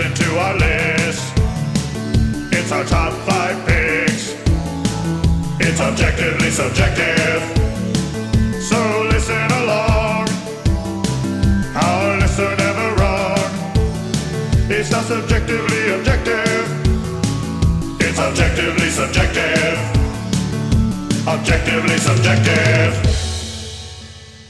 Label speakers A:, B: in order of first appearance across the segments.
A: listen to our list. It's our top five picks. It's objectively subjective. So listen along. Our lists are never wrong. It's not subjectively objective. It's objectively subjective. Objectively subjective.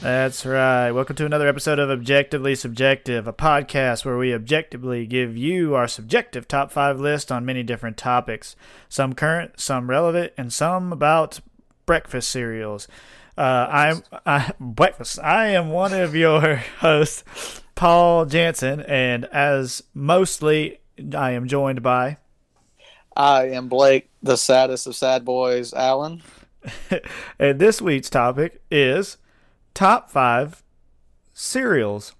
B: That's right. Welcome to another episode of Objectively Subjective, a podcast where we objectively give you our subjective top five list on many different topics, some current, some relevant, and some about breakfast cereals. Uh, I'm I, breakfast. I am one of your hosts, Paul Jansen, and as mostly, I am joined by.
C: I am Blake, the saddest of sad boys, Alan.
B: and this week's topic is top five cereals.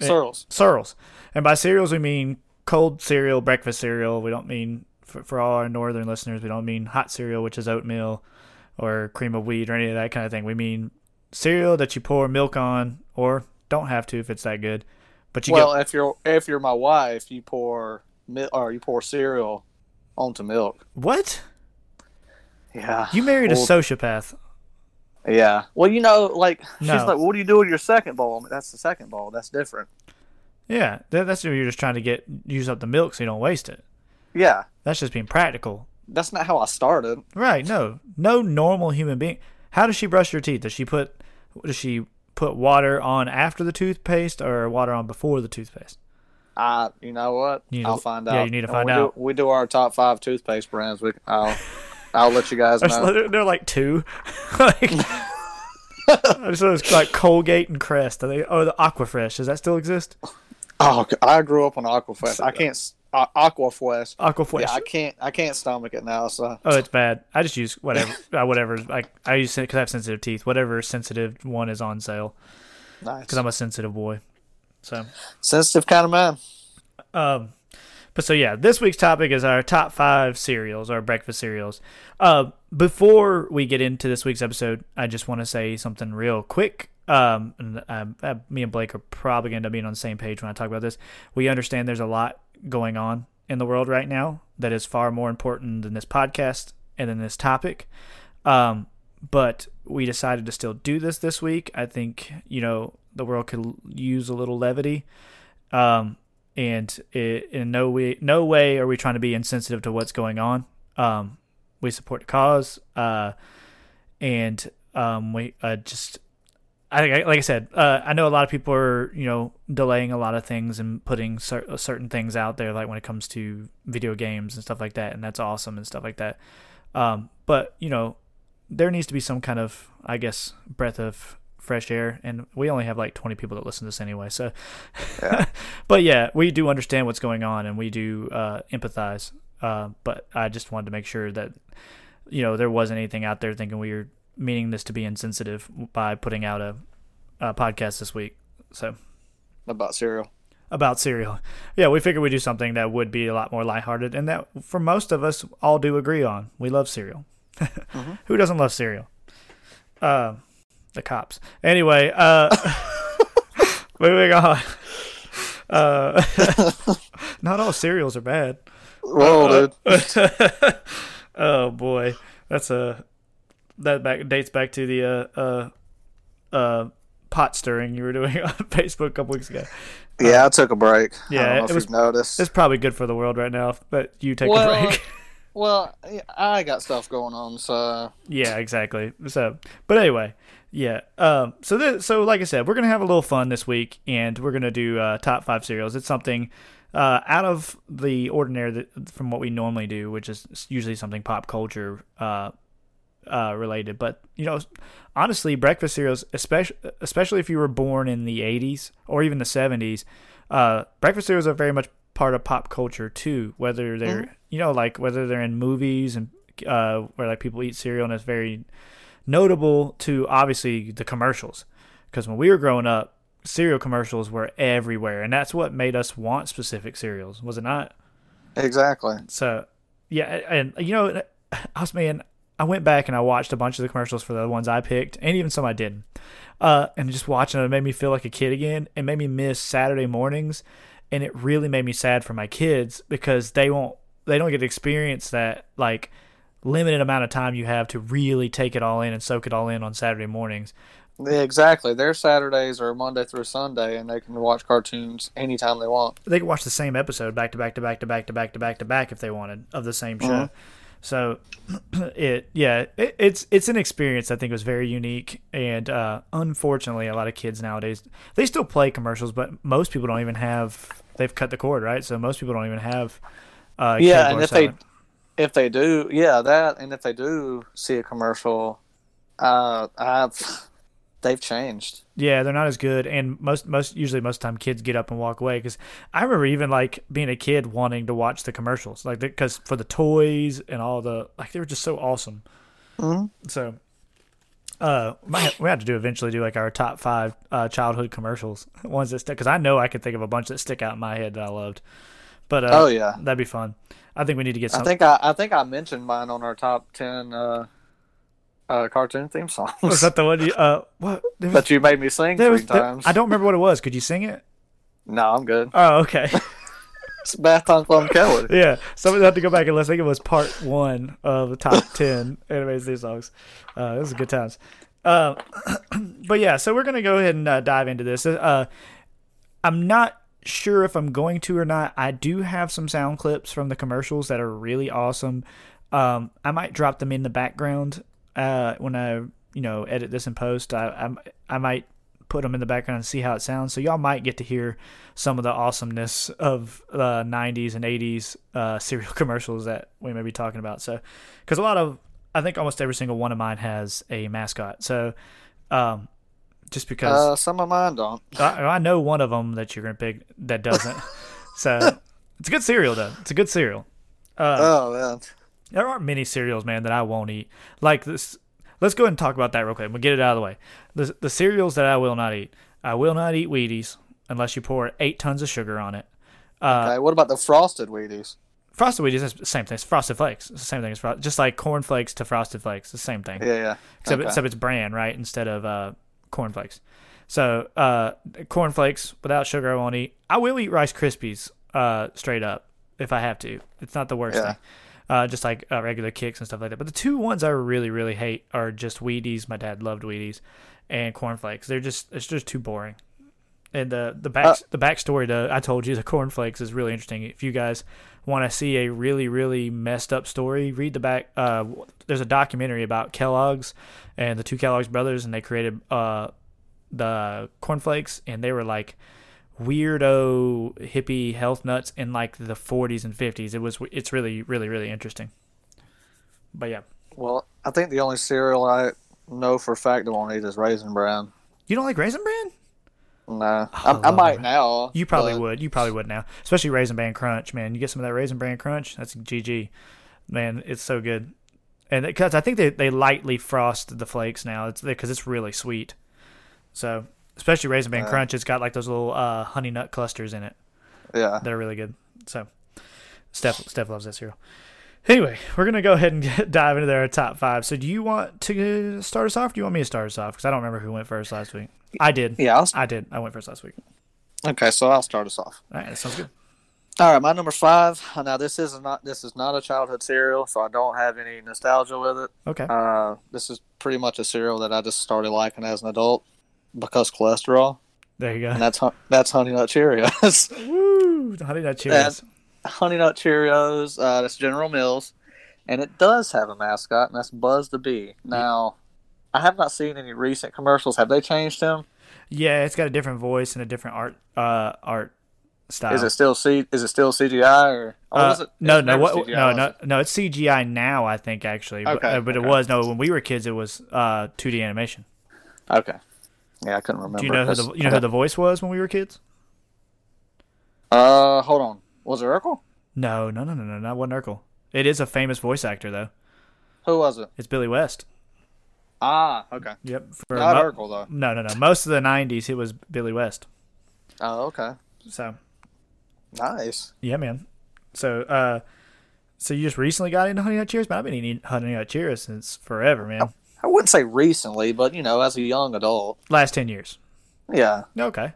C: Eh,
B: cereals. Cereals. And by cereals, we mean cold cereal, breakfast cereal. We don't mean, for, for all our northern listeners, we don't mean hot cereal, which is oatmeal or cream of wheat or any of that kind of thing. We mean cereal that you pour milk on or don't have to if it's that good. But you
C: well,
B: get,
C: if you're if you're my wife, you pour or you pour cereal onto milk.
B: what?
C: Yeah.
B: You married a sociopath.
C: Yeah. Well, you know, like she's
B: No.
C: like, "What do you do with your second bowl?" I mean, that's the second bowl. That's different.
B: Yeah, that, that's you're just trying to get use up the milk so you don't waste it.
C: Yeah.
B: That's just being practical.
C: That's not how I started.
B: Right? No, no normal human being. How does she brush her teeth? Does she put does she put water on after the toothpaste or water on before the toothpaste?
C: I, you know what?
B: You need
C: I'll
B: to-
C: find
B: yeah,
C: out.
B: Yeah, you need to find
C: we
B: out.
C: Do, we do our top five toothpaste brands. We, I'll, I'll let you guys know.
B: They're like two. like, I just it's like Colgate and Crest. Are they, oh, the Aquafresh. Does that still exist?
C: Oh, I grew up on Aquafresh. I can't. Uh, Aquafresh.
B: Aquafresh.
C: Yeah, I can't. I can't stomach it now. So
B: Oh, it's bad. I just use whatever, uh, whatever. Like I use because I have sensitive teeth. Whatever sensitive one is on sale
C: nice.
B: because I'm a sensitive boy. So,
C: Sensitive kind of man.
B: um, but so yeah, this week's topic is our top five cereals, our breakfast cereals. Uh, before we get into this week's episode, I just want to say something real quick. Um, and um, uh, me and Blake are probably going to be on the same page when I talk about this. We understand there's a lot going on in the world right now that is far more important than this podcast and than this topic. Um, but we decided to still do this this week. I think you know the world could use a little levity. Um, and it, in no way, no way are we trying to be insensitive to what's going on. Um, we support the cause, uh, and um, we uh, just, I, I like I said, uh, I know a lot of people are you know delaying a lot of things and putting cer- certain things out there, like when it comes to video games and stuff like that, and that's awesome and stuff like that. Um, but you know, there needs to be some kind of, I guess, breath of fresh air, and we only have like 20 people that listen to this anyway, so. but yeah, we do understand what's going on, and we do uh, empathize. Uh, but I just wanted to make sure that you know there wasn't anything out there thinking we were meaning this to be insensitive by putting out a, a podcast this week. So
C: About cereal.
B: about cereal, yeah, we figured we'd do something that would be a lot more lighthearted, and that for most of us all do agree on. We love cereal. Who doesn't love cereal? Uh, the cops. Anyway, uh, moving on. Uh, not all cereals are bad.
C: Whoa, dude.
B: oh boy, that's a that back dates back to the uh uh uh pot stirring you were doing on Facebook a couple weeks ago.
C: Yeah, I took a break. I
B: Yeah,
C: don't know
B: it
C: if
B: was-
C: you've noticed.
B: It's probably good for the world right now, but you take
C: Well,
B: a break.
C: Well, I got stuff going on, so
B: yeah, exactly. So, but anyway, yeah. Um. So so like I said, we're gonna have a little fun this week, and we're gonna do uh, top five cereals. It's something uh, out of the ordinary that, from what we normally do, which is usually something pop culture uh, uh, related. But you know, honestly, breakfast cereals, especially especially if you were born in the '80s or even the '70s, uh, breakfast cereals are very much part of pop culture too. Whether they're you know like whether they're in movies and uh, where like people eat cereal and it's very notable to obviously the commercials. Because when we were growing up cereal commercials were everywhere and that's what made us want specific cereals was it not?
C: Exactly.
B: so yeah and you know i was man i went back and i watched a bunch of the commercials for the ones i picked and even some i didn't. Uh, and just watching it made me feel like a kid again. It made me miss saturday mornings and it really made me sad for my kids because they won't they don't get to experience that like limited amount of time you have to really take it all in and soak it all in on Saturday mornings.
C: Exactly. Their Saturdays are Monday through Sunday, and they can watch cartoons anytime they want.
B: They can watch the same episode back to back to back to back to back to back to back if they wanted of the same show.
C: Mhm.
B: So it yeah it, it's it's an experience I think was very unique and uh, unfortunately a lot of kids nowadays they still play commercials but most people don't even have they've cut the cord right so most people don't even have uh,
C: Yeah, and if they. If they do, yeah, that, and if they do see a commercial, uh, I've they've changed.
B: Yeah, they're not as good, and most most usually most time kids get up and walk away. Because I remember even like being a kid wanting to watch the commercials, like because for the toys and all the like they were just so awesome.
C: Mhm.
B: So, uh, might, we have to do eventually do like our top five uh, childhood commercials, ones that stick. Because I know I could think of a bunch that stick out in my head that I loved. But uh,
C: Oh yeah,
B: that'd be fun. I think we need to get
C: I think I I think I mentioned mine on our top ten uh, uh, cartoon theme songs
B: was that the one? You, uh, what? There was,
C: that you made me sing three
B: was- there-
C: times.
B: I don't remember what it was. Could you sing it?
C: No, I'm good.
B: Oh, okay.
C: It's Bath Time Club Kelly.
B: yeah, somebody have to go back and listen. I think it was part one of the top ten animated theme songs. Uh, this is good times. Uh, but yeah, so we're gonna go ahead and uh, dive into this. Uh, I'm not sure if I'm going to or not. I do have some sound clips from the commercials that are really awesome. Um, I might drop them in the background uh, when I you know edit this in post. I, I I might put them in the background and see how it sounds. So y'all might get to hear some of the awesomeness of the 90s and 80s uh, cereal commercials that we may be talking about. So, because a lot of, I think almost every single one of mine has a mascot. So, um, just because
C: Uh, some of mine don't.
B: I, I know one of them that you're gonna pick that doesn't. so, it's a good cereal though. It's a good cereal. Uh,
C: Oh man.
B: there aren't many cereals, man, that I won't eat. Like this. Let's go ahead and talk about that real quick. We'll get it out of the way. The the cereals that I will not eat. I will not eat Wheaties unless you pour eight tons of sugar on it. Uh,
C: Okay, what about the frosted Wheaties?
B: Frosted Wheaties is the same thing. It's Frosted Flakes. It's the same thing as Frosted. Just like Corn Flakes to Frosted Flakes. It's the same thing.
C: Yeah, yeah.
B: Except,
C: Okay.
B: except it's bran, right? Instead of uh, Corn Flakes. So uh, Corn Flakes without sugar I won't eat. I will eat Rice Krispies uh, straight up if I have to. It's not the worst
C: Yeah.
B: thing. Uh, just like uh, regular kicks and stuff like that. But the two ones I really, really hate are just Wheaties. My dad loved Wheaties, and Corn Flakes. They're just it's just too boring. And the the back
C: Uh,
B: the backstory to I told you the Corn Flakes is really interesting. If you guys want to see a really really messed up story, read the back. Uh, there's a documentary about Kellogg's and the two Kellogg's brothers, and they created uh the cornflakes, and they were like weirdo hippie health nuts in like the 40s and 50s. It was it's really really really interesting. But yeah,
C: Well, I think the only cereal I know for a fact I won't eat is Raisin Bran.
B: you don't like Raisin Bran?
C: Nah,
B: I
C: I, I might now.
B: You probably
C: but-
B: would. You probably would now, especially Raisin Bran Crunch, man. You get some of that Raisin Bran Crunch, that's GG, man. It's so good, and because I think they they lightly frost the flakes now, it's because it's really sweet. So especially Raisin Bran. Crunch, it's got like those little uh, honey nut clusters in it.
C: Yeah.
B: They're really good. So Steph Steph loves that cereal. Anyway, we're gonna go ahead and get, dive into their top five. So, do you want to start us off? Do you want me to start us off? Because I don't remember who went first last week. I did.
C: Yeah. I'll,
B: I did. I went first last week.
C: okay, so I'll start us off.
B: All right, that sounds good.
C: All right, my number five. Now this is not this is not a childhood cereal, so I don't have any nostalgia with it.
B: Okay.
C: Uh, this is pretty much a cereal that I just started liking as an adult because cholesterol,
B: There you
C: and
B: go.
C: that's that's Honey Nut Cheerios.
B: Woo! The Honey Nut Cheerios.
C: Honey Nut Cheerios. Uh, that's General Mills, and it does have a mascot, and that's Buzz the Bee. Now, I have not seen any recent commercials. Have they changed him?
B: Yeah, it's got a different voice and a different art uh art style.
C: Is it still C? Is it still CGI or?
B: Uh,
C: it,
B: no, no, what,
C: CGI,
B: no, no, no. It's CGI now, I think actually. But,
C: Okay,
B: uh, but it was no when we were kids. It was uh 2D animation.
C: Okay. Yeah, I couldn't remember.
B: Do you know who the you know who the voice was when we were kids?
C: Uh, hold on. Was it Urkel?
B: No, no, no, no, no, not one Urkel. It is a famous voice actor though.
C: Who was it?
B: It's Billy West.
C: Ah, okay.
B: Yep. For
C: Not
B: mo-
C: Urkel though.
B: No, no, no. Most of the '90s, it was Billy West.
C: Oh, okay.
B: So
C: Nice.
B: yeah, man. So uh, so you just recently got into Honey Nut Cheerios? but I've been eating Honey Nut Cheerios since forever, man.
C: I wouldn't say recently, but you know, as a young adult.
B: Last ten years.
C: Yeah.
B: Okay.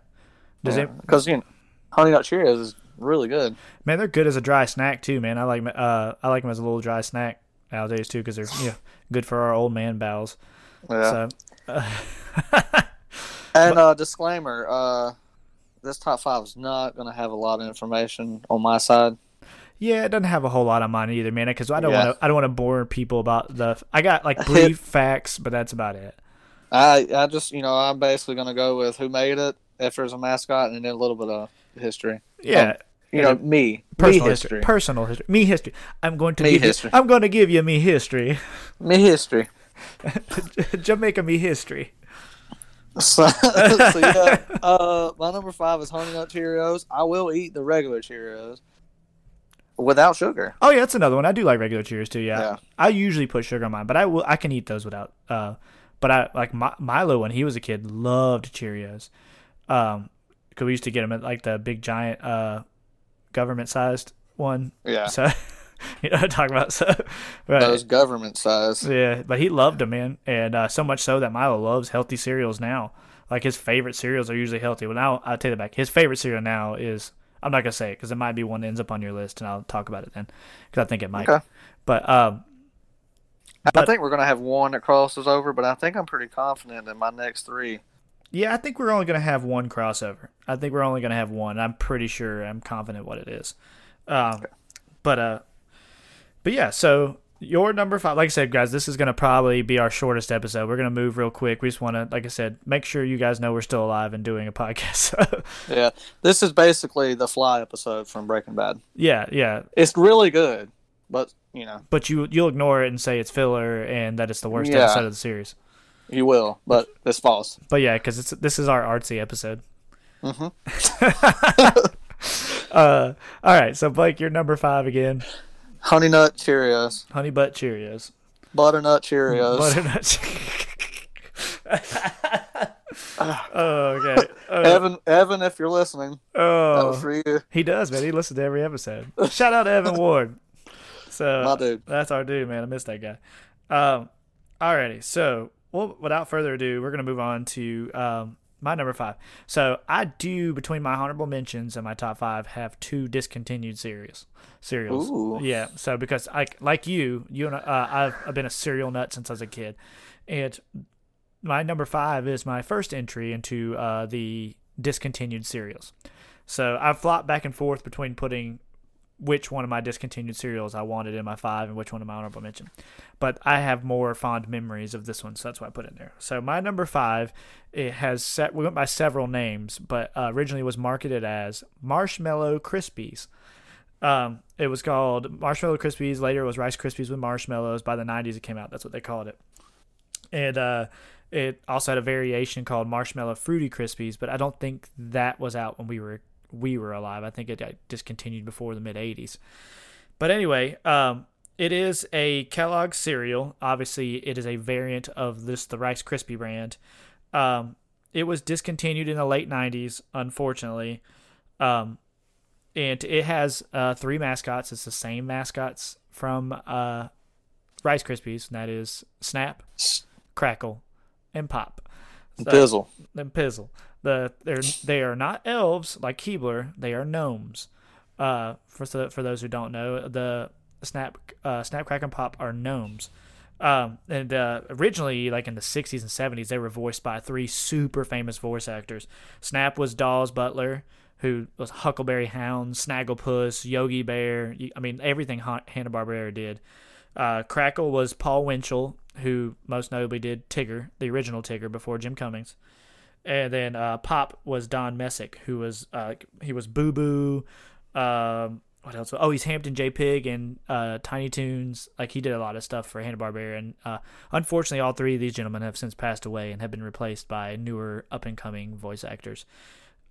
B: Does it?
C: Because you know, Honey Nut Cheerios is really good.
B: Man, they're good as a dry snack too, man. I like uh I like them as a little dry snack nowadays too because they're you know, good for our old man bowels.
C: Yeah.
B: So
C: and uh, disclaimer: uh, this top five is not going to have a lot of information on my side.
B: yeah, it doesn't have a whole lot on mine either, man. Because I don't
C: Yeah.
B: want to I don't want to bore people about the. I got like brief facts, but that's about it.
C: I I just you know I'm basically going to go with who made it, if there's a mascot, and then a little bit of history.
B: Yeah.
C: You know me,
B: Personal
C: me
B: history.
C: history,
B: personal history, me history. I'm going to
C: Me
B: give
C: history.
B: You, I'm going to give you me history,
C: me history.
B: Jamaica me history.
C: So, so yeah, uh, my number five is Honey Nut Cheerios. I will eat the regular Cheerios without sugar.
B: Oh yeah, that's another one. I do like regular Cheerios too. Yeah.
C: Yeah.
B: I usually put sugar on mine, but I will. I can eat those without. Uh, but I like Mi- Milo when he was a kid loved Cheerios. Um, because we used to get them at like the big giant uh government sized one.
C: Yeah,
B: So you know what I'm talking about. So right.
C: those government size.
B: Yeah, but he loved them, man, and uh, so much so that Milo loves healthy cereals now. Like his favorite cereals are usually healthy. Well, now I'll take it back. His favorite cereal now is I'm not gonna say it because it might be one that ends up on your list, and I'll talk about it then because I think it might.
C: Okay.
B: But um,
C: I
B: But-
C: think we're gonna have one that crosses over, but I think I'm pretty confident in my next three.
B: Yeah, I think we're only gonna have one crossover. I think we're only gonna have one. I'm pretty sure. I'm confident what it is. Um, but uh, but yeah. So your number five, like I said, guys, this is gonna probably be our shortest episode. We're gonna move real quick. We just want to, like I said, make sure you guys know we're still alive and doing a podcast.
C: Yeah, this is basically the Fly episode from Breaking Bad.
B: yeah, yeah.
C: It's really good, but you know
B: But you you'll ignore it and say it's filler and that it's the worst
C: Yeah.
B: episode of the series.
C: You will, but it's false.
B: But yeah, because it's this is our artsy episode.
C: hmm
B: Uh, all right. So Blake, you're number five again.
C: Honey Nut Cheerios,
B: Honey Butt Cheerios.
C: Butternut Cheerios.
B: Butternut. oh, okay. Uh,
C: Evan, Evan, if you're listening, that was
B: oh,
C: for you,
B: he does, man. He listens to every episode. Shout out to Evan Ward. So
C: my dude.
B: That's our dude, man. I miss that guy. Um, alrighty. So, well, without further ado, we're gonna move on to um, my number five. So, I do between my honorable mentions and my top five have two discontinued series. Cereals.
C: Ooh.
B: Yeah. So because I like you, you and I, uh, I've, I've been a cereal nut since I was a kid, and my number five is my first entry into uh, the discontinued cereals. So I've flopped back and forth between putting which one of my discontinued cereals I wanted in my five and which one of my honorable mention. But I have more fond memories of this one, so that's why I put it in there. So my number five, it has set. We went by several names, but uh, originally was marketed as Marshmallow Krispies. Um, it was called Marshmallow Krispies. Later, it was Rice Krispies with marshmallows. By the '90s, it came out. That's what they called it. And uh, it also had a variation called Marshmallow Fruity Krispies, but I don't think that was out when we were we were alive. I think it got discontinued before the mid '80s. But anyway, um, it is a Kellogg cereal. Obviously, it is a variant of this the Rice Krispie brand. Um, it was discontinued in the late '90s, unfortunately. Um, and it has uh, three mascots. It's the same mascots from uh, Rice Krispies, and that is Snap, Crackle, and Pop. So-
C: Bizzle.
B: and Pizzle. The they're they are not elves like Keebler. They are gnomes. Uh, for for those who don't know, the Snap uh, Snap Crack and Pop are gnomes. Um, and uh, originally, like in the '60s and '70s, they were voiced by three super famous voice actors. Snap was Daws Butler, who was Huckleberry Hound, Snagglepuss, Yogi Bear. I mean, everything Hanna Barbera did. Uh, Crackle was Paul Winchell, who most notably did Tigger, the original Tigger, before Jim Cummings. And then uh, Pop was Don Messick, who was uh, he was Boo Boo. Um, what else? Oh, he's Hamton J Pig and uh, Tiny Toons. Like he did a lot of stuff for Hanna Barbera, and uh, unfortunately, all three of these gentlemen have since passed away and have been replaced by newer up and coming voice actors.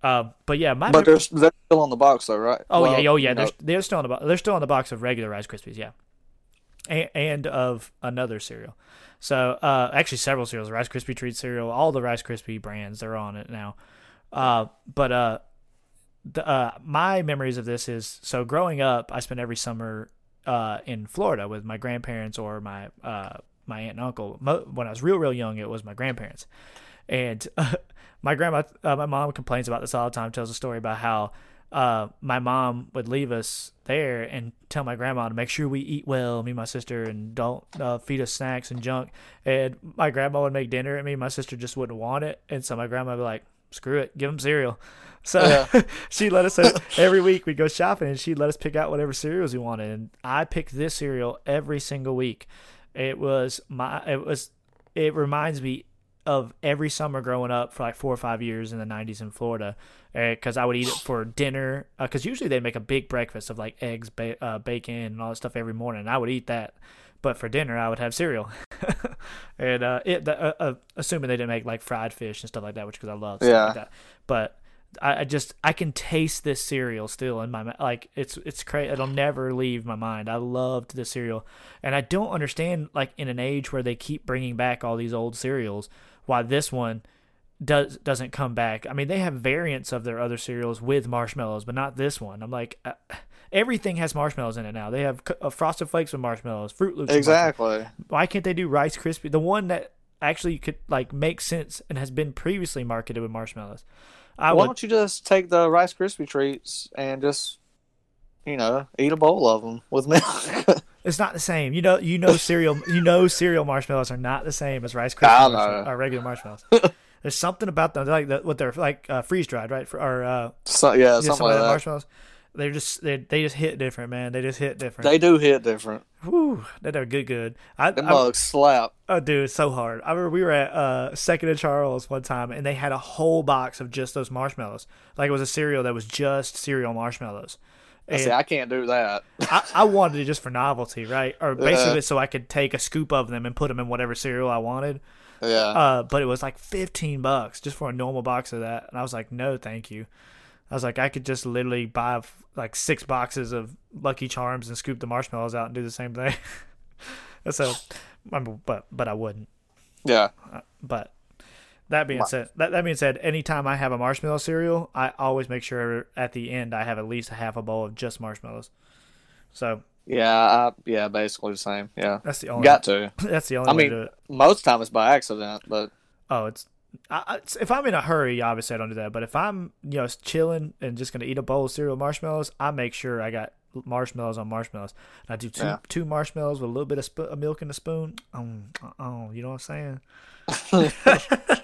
B: Uh, but yeah, my
C: But they're, they're still on the box though, right?
B: Oh
C: Well,
B: yeah, oh yeah, they're, they're still on the bo- they're still on the box of regular Rice Krispies, yeah, and, of another cereal. So uh, actually, several cereals, Rice Krispie treat cereal, all the Rice Krispie brands, they're on it now. Uh, but uh, the, uh, my memories of this is so growing up, I spent every summer uh, in Florida with my grandparents or my uh, my aunt and uncle. Mo- when I was real real young, it was my grandparents, and my grandma, my mom complains about this all the time. Tells a story about how uh, my mom would leave us there and tell my grandma to make sure we eat well, me and my sister, and don't uh, feed us snacks and junk. And my grandma would make dinner, and me and my sister just wouldn't want it. And so my grandma would be like, screw it, give them cereal. So
C: Yeah.
B: she let us every week we'd go shopping, and she'd let us pick out whatever cereals we wanted. And I picked this cereal every single week. It was my, it was, it reminds me of every summer growing up for like four or five years in the 90s in Florida because I would eat it for dinner because usually they make a big breakfast of like eggs, ba- uh, bacon, and all that stuff every morning. And I would eat that, but for dinner I would have cereal, and uh, it the, uh, uh, assuming they didn't make like fried fish and stuff like that, which because I love stuff
C: Yeah.
B: like that. But I, I just I can taste this cereal still in my like it's it's crazy. It'll never leave my mind. I loved this cereal, and I don't understand like in an age where they keep bringing back all these old cereals, why this one does doesn't come back. I mean, they have variants of their other cereals with marshmallows, but not this one. I'm like, uh, everything has marshmallows in it now. They have uh, Frosted Flakes with marshmallows, Fruit Loops.
C: Exactly.
B: Why can't they do Rice Krispie? The one that actually could like make sense and has been previously marketed with marshmallows. I
C: Why
B: would.
C: don't you just take the Rice Krispie treats and just, you know, eat a bowl of them with milk?
B: It's not the same. You know, you know cereal. You know cereal marshmallows are not the same as Rice
C: I
B: Krispie
C: know.
B: marshmallows, or regular marshmallows. There's something about them, like the, what they're like uh, freeze dried, right? For, or uh,
C: so, yeah, something
B: some
C: like that.
B: marshmallows. They're just they, they just hit different, man. They just hit different.
C: They do hit different.
B: Whew, they're good, good. I,
C: Them
B: I,
C: bugs slap.
B: oh, dude, it's so hard. I remember we were at uh, Second and Charles one time, and they had a whole box of just those marshmallows. Like it was a cereal that was just cereal marshmallows. And
C: See, I can't do that.
B: I, I wanted it just for novelty, right? Or basically
C: Yeah.
B: so I could take a scoop of them and put them in whatever cereal I wanted.
C: Yeah.
B: Uh, but it was like 15 bucks just for a normal box of that. And I was like, no, thank you. I was like, I could just literally buy f- like six boxes of Lucky Charms and scoop the marshmallows out and do the same thing. so, but but I wouldn't.
C: yeah.
B: But that being said, that, that being said, anytime I have a marshmallow cereal, I always make sure at the end I have at least a half a bowl of just marshmallows. So
C: Yeah. I, yeah. Basically the same. Yeah.
B: that's the only.
C: Got to.
B: That's the only
C: I mean,
B: to do it.
C: most time it's by accident, but
B: Oh, it's, I, it's if I'm in a hurry, obviously I don't do that. But if I'm you know chilling and just gonna eat a bowl of cereal marshmallows, I make sure I got marshmallows on marshmallows. And I do two
C: Yeah.
B: two marshmallows with a little bit of, sp- of milk in the spoon. Um, oh, you know what I'm saying?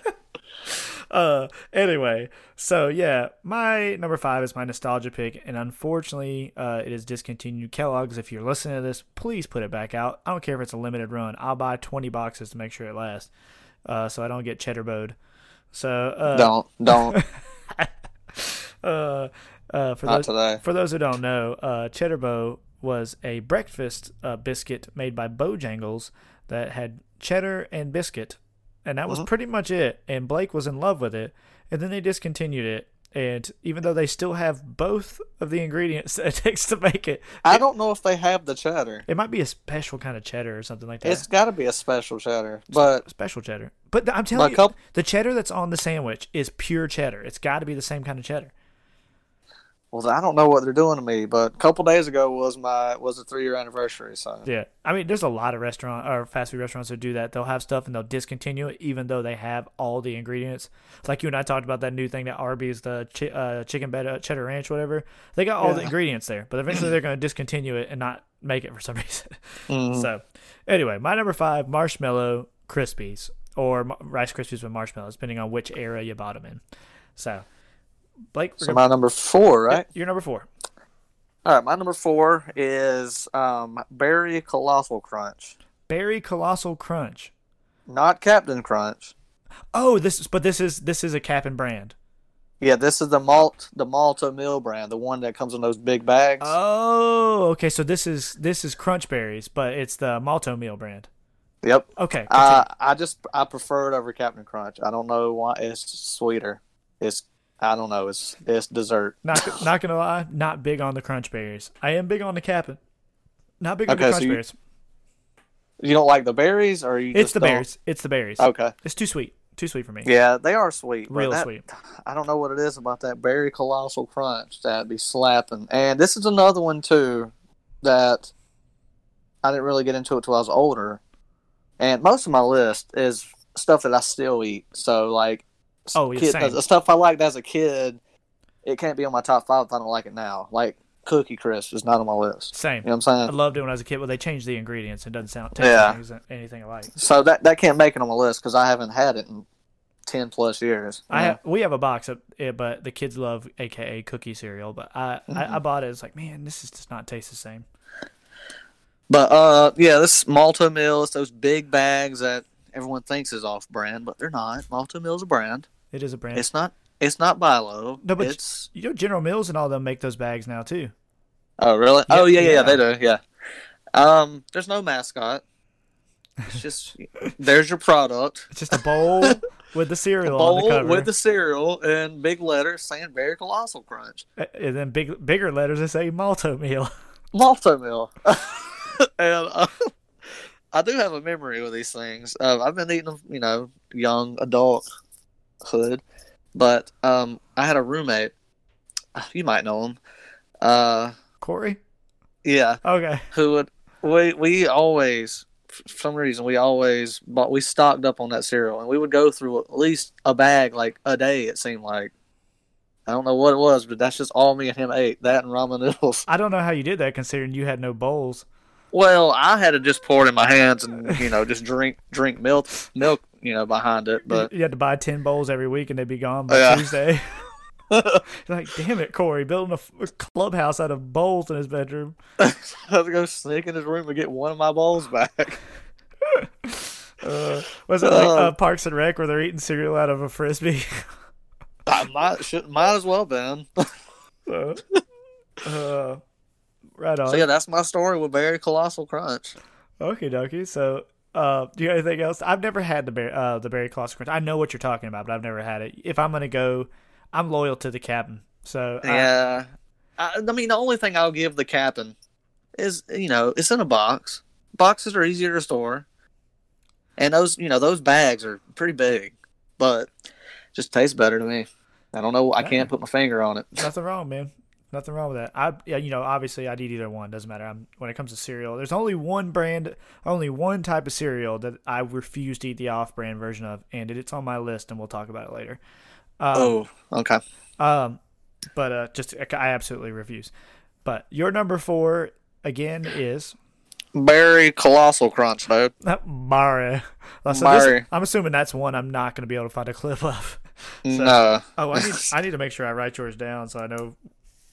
B: uh, anyway, so yeah, my number five is my nostalgia pick, and unfortunately, uh, it is discontinued. Kellogg's, if you're listening to this, please put it back out. I don't care if it's a limited run. I'll buy 20 boxes to make sure it lasts, uh, so I don't get cheddar bowed. So uh,
C: don't don't
B: uh, uh, for
C: not
B: those
C: today.
B: for those who don't know, uh, Cheddar Bo was a breakfast uh, biscuit made by Bojangles that had cheddar and biscuit, and that was
C: Mhm.
B: pretty much it. And Blake was in love with it, and then they discontinued it. And even though they still have both of the ingredients that it takes to make it,
C: I don't know if they have the cheddar.
B: it might be a special kind of cheddar or something like that.
C: It's got to be a special cheddar, but
B: special cheddar. But I'm telling you,
C: couple-
B: the cheddar that's on the sandwich is pure cheddar. It's got to be the same kind of cheddar.
C: Well, I don't know what they're doing to me. But a couple days ago was my was a three year anniversary, so
B: Yeah, I mean, there's a lot of restaurant or fast food restaurants that do that. They'll have stuff and they'll discontinue it, even though they have all the ingredients. Like you and I talked about that new thing that Arby's, the chi- uh, chicken bed, cheddar ranch, whatever. They got all the ingredients there, but eventually they're going to discontinue it and not make it for some reason.
C: Mhm.
B: So, anyway, my number five, marshmallow crispies or Rice Krispies with marshmallows, depending on which era you bought them in. So, Blake,
C: so my number four, right?
B: you're number four.
C: All right, my number four is um, Berry Colossal Crunch,
B: Berry Colossal Crunch.
C: not Captain Crunch.
B: Oh, this is, but this is this is a Cap'n brand.
C: Yeah, this is the malt, the Malto Meal brand, the one that comes in those big bags.
B: Oh, okay. So this is this is Crunch Berries, but it's the Malto Meal brand.
C: yep.
B: Okay.
C: Uh, I just I prefer it over Captain Crunch. I don't know why it's sweeter. It's I don't know. It's it's dessert.
B: not not gonna lie, not big on the Crunch Berries. I am big on the Cap'n. Not big on the
C: Okay, so
B: Crunch
C: you-
B: Berries.
C: You don't like the berries, or you?
B: It's the
C: don't-
B: berries. It's the berries.
C: Okay.
B: It's too sweet. Too sweet for me.
C: Yeah, they are sweet.
B: Real
C: that-
B: sweet.
C: I don't know what it is about that berry colossal crunch that be slapping. And this is another one too that I didn't really get into it till I was older. And most of my list is stuff that I still eat. So like,
B: Oh, yeah,
C: kid,
B: same.
C: the stuff I liked as a kid it can't be on my top five if I don't like it now. Like Cookie Crisp is not on my list.
B: Same.
C: You know what I'm saying?
B: I loved it when I was a kid. Well, they changed the ingredients. It doesn't sound taste
C: Yeah.
B: anything, anything alike.
C: So that that can't make it on my list because I haven't had it in ten plus years.
B: I have, we have a box of it, but the kids love AKA cookie cereal. But I, I, I bought it. It's like, man, this is does not taste the same.
C: But uh, yeah, this Malto Meal. It's those big bags that everyone thinks is off brand, but they're not. Malto Meal's a brand.
B: It is a brand.
C: It's not. It's not Bilo.
B: No, but-
C: it's.
B: you know, General Mills and all them make those bags now too.
C: Oh really?
B: Yeah,
C: oh yeah, yeah,
B: yeah.
C: they do. Yeah. Um, there's no mascot. It's just there's your product.
B: It's just a bowl with the cereal on the
C: Bowl
B: cover,
C: with the cereal and big letters saying "Berry Colossal Crunch."
B: and then big bigger letters that say Malto meal.
C: Malto Meal. and uh, I do have a memory with these things. Uh, I've been eating them, you know, young adulthood, but um, I had a roommate. You might know him. Uh,
B: Corey.
C: yeah,
B: Okay.
C: who would we we always for some reason we always bought we stocked up on that cereal and we would go through at least a bag like a day it seemed like i don't know what it was but that's just all me and him ate that and ramen noodles
B: I don't know how you did that considering you had no bowls.
C: Well i had to just pour it in my hands and you know just drink drink milk milk you know behind it but
B: you had to buy ten bowls every week and they'd be gone by
C: Yeah.
B: Tuesday. Like, damn it, Corey, building a, clubhouse out of bowls in his bedroom.
C: i had to go sneak in his room and get one of my bowls back
B: Uh, was it like
C: Uh.
B: uh, Parks and Rec where they're eating cereal out of a frisbee?
C: i might should might as well been
B: uh, uh, right on.
C: so yeah that's my story with berry colossal crunch
B: Okay, dokie. So, uh, do you have anything else? I've never had the berry, uh, the berry colossal crunch. I know what you're talking about, but I've never had it. If I'm gonna go, I'm loyal to the captain. So,
C: Yeah. I, I mean, the only thing I'll give the captain is, you know, it's in a box. Boxes are easier to store. And those, you know, those bags are pretty big, but just tastes better to me. I don't know. I can't put my finger on it.
B: nothing wrong, man. Nothing wrong with that. I, yeah, you know, obviously I'd eat either one. Doesn't matter. I'm, when it comes to cereal, there's only one brand, only one type of cereal that I refuse to eat the off-brand version of, and it's on my list, and we'll talk about it later. Um,
C: Oh, okay.
B: Um, but uh, just I absolutely refuse. But your number four again is
C: Berry colossal crunch, dude.
B: Mario. So this- I'm assuming that's one I'm not going to be able to find a clip of. So-
C: no,
B: Oh, I need I need to make sure I write yours down so I know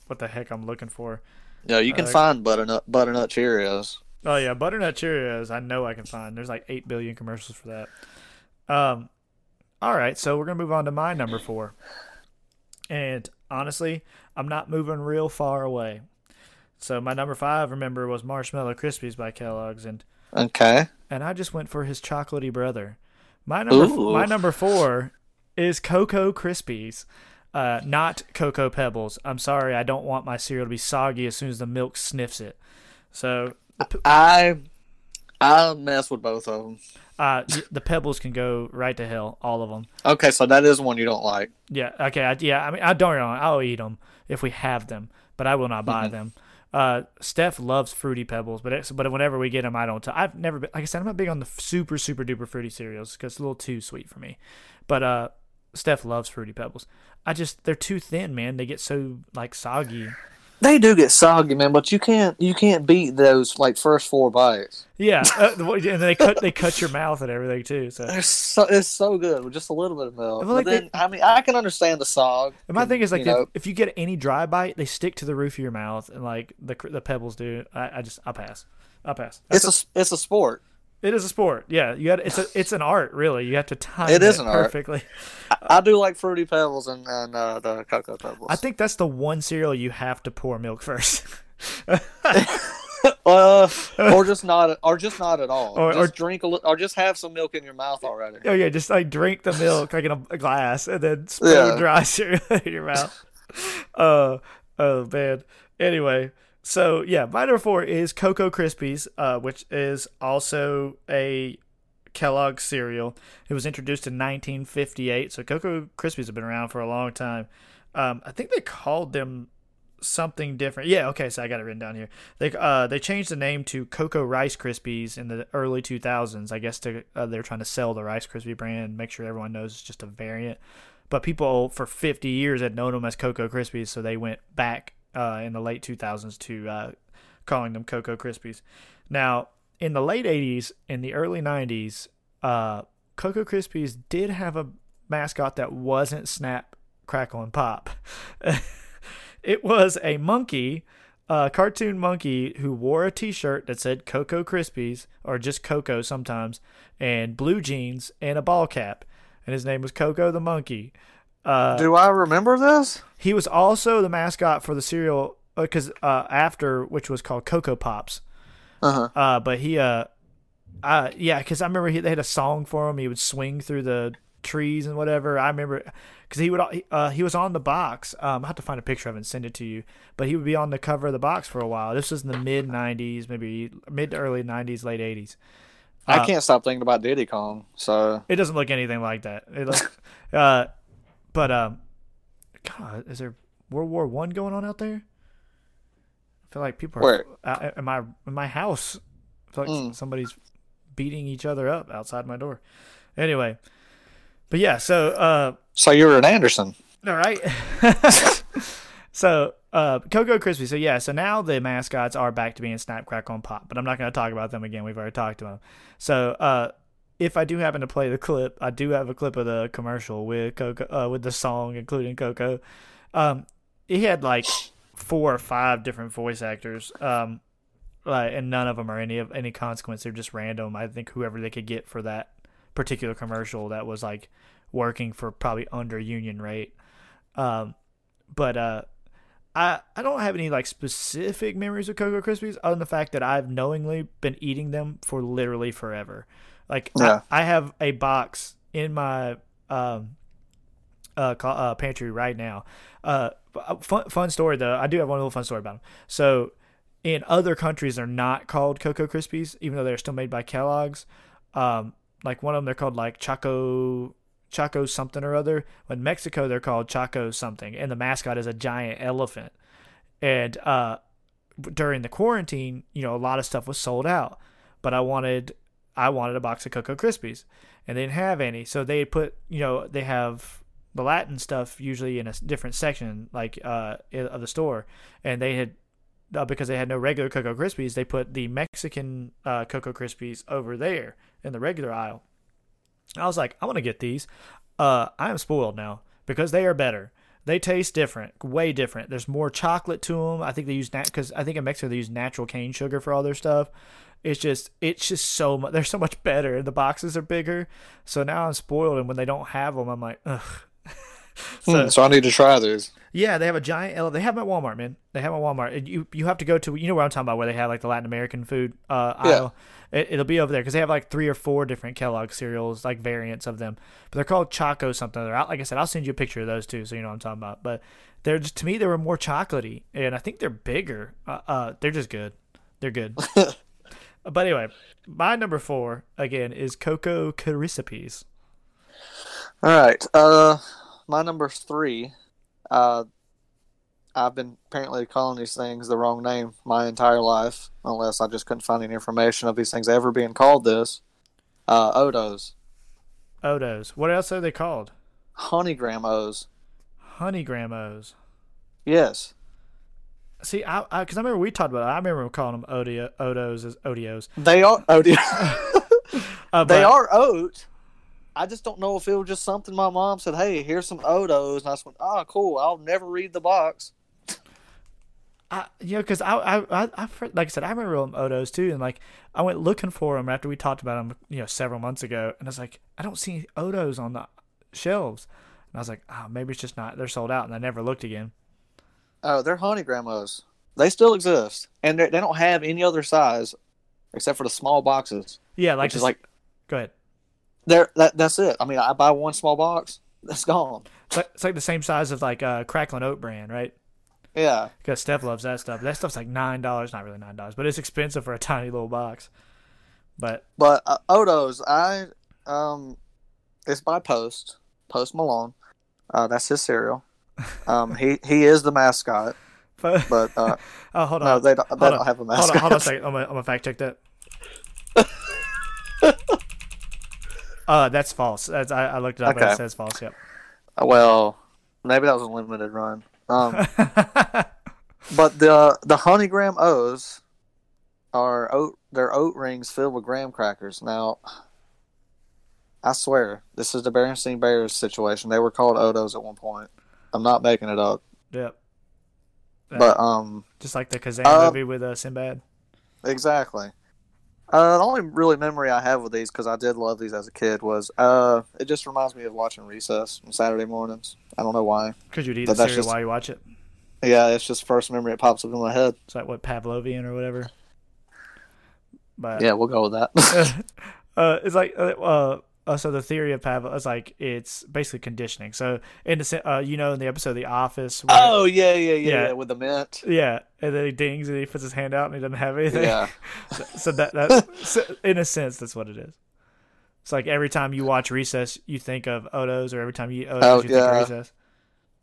B: what the heck I'm looking for.
C: no, you can
B: Uh,
C: find butternut butternut Cheerios.
B: Oh yeah, butternut Cheerios. I know I can find. There's like eight billion commercials for that. Um, all right, so we're gonna move on to my number four. And honestly, I'm not moving real far away. So my number five, remember, was Marshmallow Krispies by Kellogg's, and
C: Okay.
B: and I just went for his chocolatey brother. My number
C: Ooh.
B: my number four is Cocoa Krispies. Uh, not Cocoa Pebbles. I'm sorry, I don't want my cereal to be soggy as soon as the milk sniffs it. So
C: I I mess with both of them.
B: Uh, the pebbles can go right to hell, all of them.
C: Okay, so that is one you don't like.
B: Yeah, okay, I, yeah. I mean, I don't know. I'll eat them if we have them, but I will not buy them. Uh, Steph loves fruity pebbles, but it's, but whenever we get them, I don't. I've never been like I said. I'm not big on the super super duper fruity cereals because it's a little too sweet for me. But uh, Steph loves fruity pebbles. I just they're too thin, man. They get so like soggy.
C: They do get soggy, man, but you can't you can't beat those like first four bites.
B: Yeah, uh, and they cut they cut your mouth and everything too. So
C: They're so it's so good with just a little bit of milk.
B: I like
C: but then I mean I can understand the sog.
B: And my thing is like
C: you
B: if, if you get any dry bite, they stick to the roof of your mouth, and like the the pebbles do. I, I just I pass. I pass.
C: it's a it's a sport.
B: It is a sport. Yeah, you got it's a it's an art really. You have to time
C: It is art.
B: perfectly.
C: I do like fruity pebbles and, and uh, the cocoa pebbles.
B: I think that's the one cereal you have to pour milk first.
C: uh, or just not or just not at all.
B: Or-
C: just
B: or-
C: drink a li- or just have some milk in your mouth already.
B: oh yeah, just like drink the milk like in a, a glass and then spoon
C: Yeah.
B: dry cereal in your mouth. Uh oh man. Anyway, so yeah, my number four is Cocoa Krispies, uh, which is also a Kellogg cereal. It was introduced in 1958, so Cocoa Krispies have been around for a long time. Um, I think they called them something different. Yeah, okay, so I got it written down here. They uh they changed the name to Cocoa Rice Krispies in the early 2000s. I guess to uh, they're trying to sell the Rice Krispie brand, make sure everyone knows it's just a variant. but people for 50 years had known them as Cocoa Krispies, so they went back uh, in the late 2000s to uh, calling them Cocoa Krispies. Now, in the late 80s and the early 90s, uh, Cocoa Krispies did have a mascot that wasn't Snap, Crackle, and Pop. it was a monkey, a cartoon monkey who wore a T-shirt that said Cocoa Krispies or just Cocoa sometimes, and blue jeans and a ball cap, and his name was Coco the monkey. Uh,
C: Do I remember this?
B: he was also the mascot for the cereal because uh, after which was called Cocoa Pops.
C: Uh-huh.
B: Uh, but he, uh, uh, yeah, because I remember he, they had a song for him. He would swing through the trees and whatever. I remember because he would, uh, he was on the box. Um, I have to find a picture of it and send it to you. But he would be on the cover of the box for a while. This was in the mid '90s, maybe mid to early '90s, late '80s.
C: I
B: Uh,
C: can't stop thinking about Diddy Kong. So
B: It doesn't look anything like that. It look, uh, but um, God, is there World War One going on out there? I feel like people are in my in my house. I feel like
C: Mm.
B: somebody's beating each other up outside my door. Anyway, but yeah, so uh,
C: so you're an Anderson.
B: all right. so, uh, Cocoa Krispy. So yeah, so now the mascots are back to being Snap, Crackle, and Pop, but I'm not going to talk about them again. We've already talked about them. So, uh, if I do happen to play the clip, I do have a clip of the commercial with Coco, uh, with the song, including Coco. Um, he had like four or five different voice actors. Um, like, and none of them are any of any consequence. They're just random. I think whoever they could get for that particular commercial that was like working for probably under union rate. Um, but uh, I I don't have any like specific memories of Cocoa Krispies other than the fact that I've knowingly been eating them for literally forever. Like
C: Yeah.
B: I, I have a box in my um uh, uh pantry right now. Uh, fun fun story though. I do have one little fun story about them. So in other countries, they're not called Cocoa Krispies, even though they're still made by Kellogg's. Um, like one of them, they're called like Choco Choco something or other. In Mexico, they're called Choco something, and the mascot is a giant elephant. And uh, during the quarantine, you know, a lot of stuff was sold out, but I wanted I wanted a box of Cocoa Krispies, and they didn't have any, so they put you know they have the Latin stuff usually in a different section like uh of the store, and they had uh, because they had no regular Cocoa Krispies, they put the Mexican uh, Cocoa Krispies over there in the regular aisle. I was like, I want to get these. Uh, I am spoiled now because they are better. They taste different, way different. There's more chocolate to them. I think they use nat because I think in Mexico they use natural cane sugar for all their stuff. It's just it's just so much. They're so much better, and the boxes are bigger. So now I'm spoiled, and when they don't have them, I'm like, ugh. so,
C: Hmm, so I need to try these.
B: yeah, they have a giant. ele- They have them at Walmart, man. They have them at Walmart. You you have to go to you know what I'm talking about, where they have like the Latin American food uh,
C: Yeah.
B: aisle. It, it'll be over there because they have like three or four different Kellogg cereals, like variants of them. But they're called Choco something. They're out. Like I said, I'll send you a picture of those too, so you know what I'm talking about. But they're just to me they were more chocolatey, and I think they're bigger. Uh, uh they're just good. They're good. but anyway, my number four again is Cocoa Krispies.
C: All right. Uh, my number three. Uh, I've been apparently calling these things the wrong name my entire life, unless I just couldn't find any information of these things ever being called this. Uh, Odos,
B: Odos. What else are they called?
C: Honeygram O's.
B: Honeygramos.
C: Yes.
B: See, I because I, I remember we talked about it. I remember calling them Odio, Odos as Odios.
C: They are Odio.
B: Uh,
C: they are oat. I just don't know if it was just something my mom said. Hey, here's some Odos, and I just went, "Oh, cool. I'll never read the box."
B: I, you know, because I, I, I, I, like I said, I remember them Odos too, and like I went looking for them after we talked about them, you know, several months ago, and I was like, I don't see Odos on the shelves, and I was like, oh, maybe it's just not they're sold out, and I never looked again.
C: Oh, they're Honeygram O's. They still exist, and they they don't have any other size except for the small boxes.
B: Yeah, like just-
C: like
B: go ahead.
C: There, that that's it. I mean, I buy one small box, that's gone.
B: It's like, it's like the same size of like uh, Cracklin Oat Bran, right?
C: Yeah,
B: Because Steph loves that stuff. That stuff's like nine dollars, not really nine dollars, but it's expensive for a tiny little box. But
C: but uh, Odos, I um, it's by Post Post Malone. Uh, that's his cereal. Um, he he is the mascot,
B: but,
C: but uh,
B: oh, hold on.
C: no, they don't, they don't
B: on.
C: have a
B: Hold
C: mascot.
B: on, hold on a second. I'm gonna, I'm gonna fact check that. uh, that's false. That's, I, I looked it up and it says false. Yep.
C: Well, maybe that was a limited run. Um, but the the honey graham O's are oat. They're oat rings filled with graham crackers. Now, I swear this is the Berenstein Bears situation. They were called Odos at one point. I'm not making it up.
B: yep.
C: But um,
B: just like the Kazan
C: Uh,
B: movie with uh, Sinbad.
C: Exactly. Uh, the only really memory I have with these, because I did love these as a kid, was uh, it just reminds me of watching Recess on Saturday mornings. I don't know why.
B: Because you'd eat the
C: that's
B: cereal
C: just-
B: while you watch it.
C: Yeah, it's just first memory it pops up in my head.
B: It's like what Pavlovian or whatever. But
C: Yeah, we'll go with that.
B: uh, it's like uh, uh, so the theory of Pavlov is like it's basically conditioning. So in the uh, you know in the episode of The Office. Where,
C: oh yeah, yeah, yeah,
B: Yeah.
C: yeah, with the mint.
B: Yeah, and then he dings and he puts his hand out and he doesn't have anything.
C: Yeah,
B: So that that so in a sense that's what it is. It's like every time you watch Recess, you think of Odos, or every time you eat Odos,
C: Oh,
B: you think of Recess.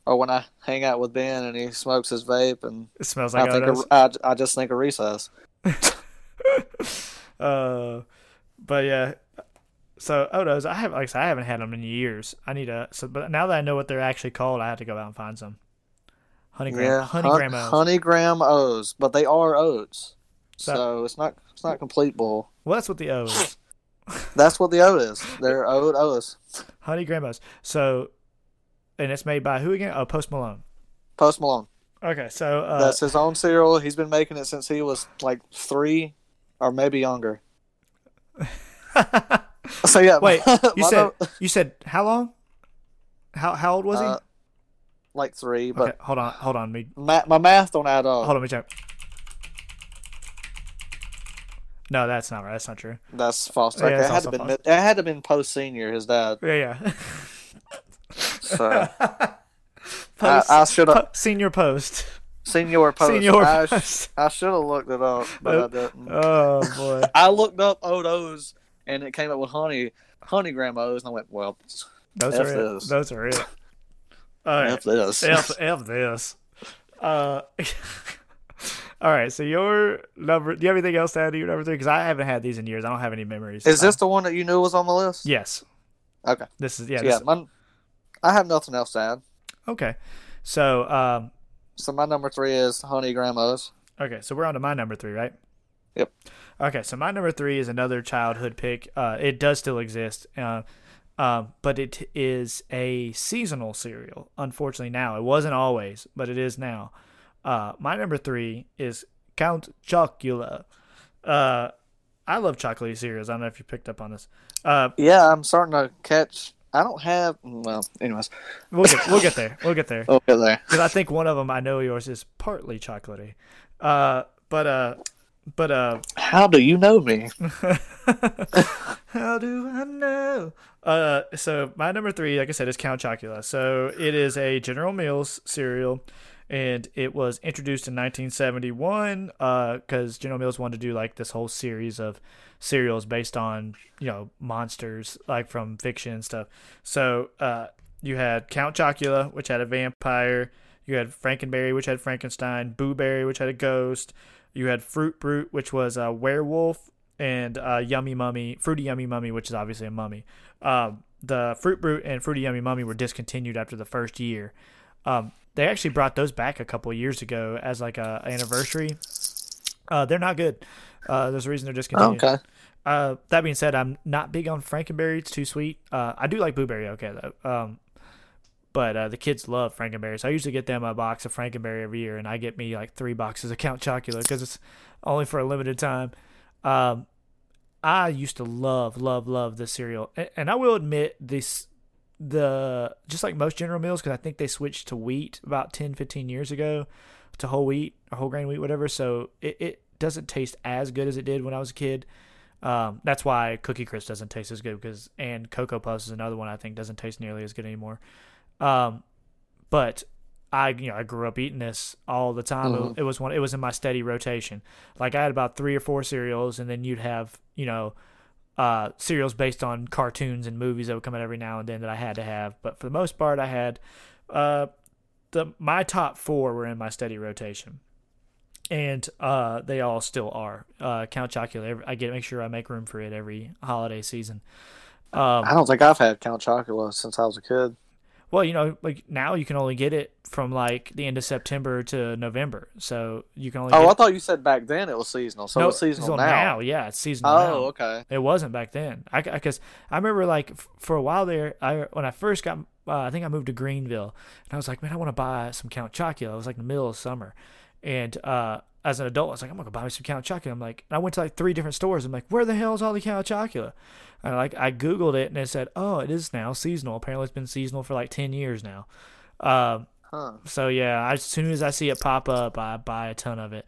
C: or when I hang out with Ben and he smokes his vape, and
B: It smells like
C: I think
B: Odos.
C: of, I, I just think of Recess.
B: Uh, but yeah. So Odos, I have like I said, I haven't had them in years. I need to. So, but now that I know what they're actually called, I have to go out and find some. Honey graham,
C: yeah,
B: honey
C: hun-
B: O's.
C: honey graham O's, but they are oats,
B: So-
C: so it's not it's not complete bull.
B: Well, that's what the O is.
C: That's what the oat is. They're oat O's.
B: honey graham O's. So, and it's made by who again? Oh, Post Malone.
C: Post Malone.
B: Okay, so uh,
C: That's his own cereal. He's been making it since he was like three, or maybe younger. So yeah.
B: wait, you said you said how long? How how old was he?
C: uh, like three, but
B: okay, hold on, hold on, me
C: ma- my math don't add up.
B: hold on, me check. No, that's not right. That's not true.
C: That's false.
B: Yeah,
C: Okay,
B: it's
C: it had to been
B: false.
C: it had to been post senior. His dad.
B: Yeah, yeah.
C: So I,
B: Post,
C: I should have
B: po- senior post.
C: senior post.
B: Senior
C: I,
B: post.
C: I should have looked it up, but I didn't.
B: Oh boy.
C: I looked up O's and it came up with honey honey graham O's, and I went, well,
B: Those
C: F
B: are it. Those are it. All right.
C: F this.
B: F, F this. Uh, all right. So your number. Do you have anything else to add to your number three? Because I haven't had these in years. I don't have any memories.
C: Is this the one that you knew was on the list?
B: Yes.
C: Okay.
B: This is yeah.
C: Yeah,
B: This,
C: my, I have nothing else to add.
B: okay. So um.
C: So my number three is honey graham O's.
B: Okay. So we're on to my number three, right?
C: Yep.
B: Okay. So my number three is another childhood pick. Uh, it does still exist. Uh, um, but it is a seasonal cereal. Unfortunately, now it wasn't always, but it is now. Uh, my number three is Count Chocula. Uh, I love chocolatey cereals. I don't know if you picked up on this. Uh,
C: Yeah, I'm starting to catch. I don't have. Well, anyways,
B: we'll get we'll get there. We'll get there
C: okay there.
B: because I think one of them I know yours is partly chocolatey. Uh, but uh, but uh,
C: How do you know me?
B: How do I know? Uh, so my number three, like I said, is Count Chocula. So it is a General Mills cereal, and it was introduced in 1971 because General Mills wanted to do like this whole series of cereals based on you know monsters like from fiction and stuff. So uh, you had Count Chocula, which had a vampire. You had Frankenberry, which had Frankenstein. Boo Berry, which had a ghost. You had Fruit Brute, which was a werewolf, and uh, Yummy Mummy, Fruity Yummy Mummy, which is obviously a mummy. Um, the Fruit Brute and Fruity Yummy Mummy were discontinued after the first year. Um, they actually brought those back a couple of years ago as like a anniversary. Uh, they're not good. Uh, there's a reason they're discontinued.
C: Okay.
B: Uh, that being said, I'm not big on Frankenberry. It's too sweet. Uh, I do like Boo Berry, okay though. Um, but uh, the kids love Frankenberry, so I usually get them a box of Frankenberry every year, and I get me like three boxes of Count Chocula because it's only for a limited time. Um, I used to love, love, love this cereal, and, and I will admit this, the just like most General Mills, because I think they switched to wheat about 10, 15 years ago, to whole wheat or whole grain wheat, whatever. So it, it doesn't taste as good as it did when I was a kid. Um, that's why Cookie Crisp doesn't taste as good because and Cocoa Puffs is another one I think doesn't taste nearly as good anymore. Um, but I you know I grew up eating this all the time.
C: Mhm.
B: It, it was one. It was in my steady rotation. Like I had about three or four cereals, and then you'd have you know uh, cereals based on cartoons and movies that would come out every now and then that I had to have. But for the most part, I had uh, the my top four were in my steady rotation and uh, they all still are. Uh, Count Chocula, every- I get make sure I make room for it every holiday season. Um,
C: I don't think I've had Count Chocula since I was a kid.
B: Well, you know, like now you can only get it from like the end of September to November, so you can only.
C: Oh, I thought you said back then it was seasonal. So
B: no,
C: it's seasonal
B: now.
C: now.
B: Yeah, it's seasonal
C: Oh,
B: now.
C: okay.
B: It wasn't back then. I because I, remember like f- for a while there, I when I first got, uh, I think I moved to Greenville, and I was like, man, I want to buy some Count Chocula. It was like in the middle of summer, and uh, as an adult, I was like, I'm gonna go buy me some Count Chocula. I'm like, and I went to like three different stores. I'm like, where the hell is all the Count Chocula? And like I googled it, and it said, oh, it is now seasonal. Apparently, it's been seasonal for like ten years now. Um,
C: Huh.
B: so yeah, as soon as I see it pop up, I buy a ton of it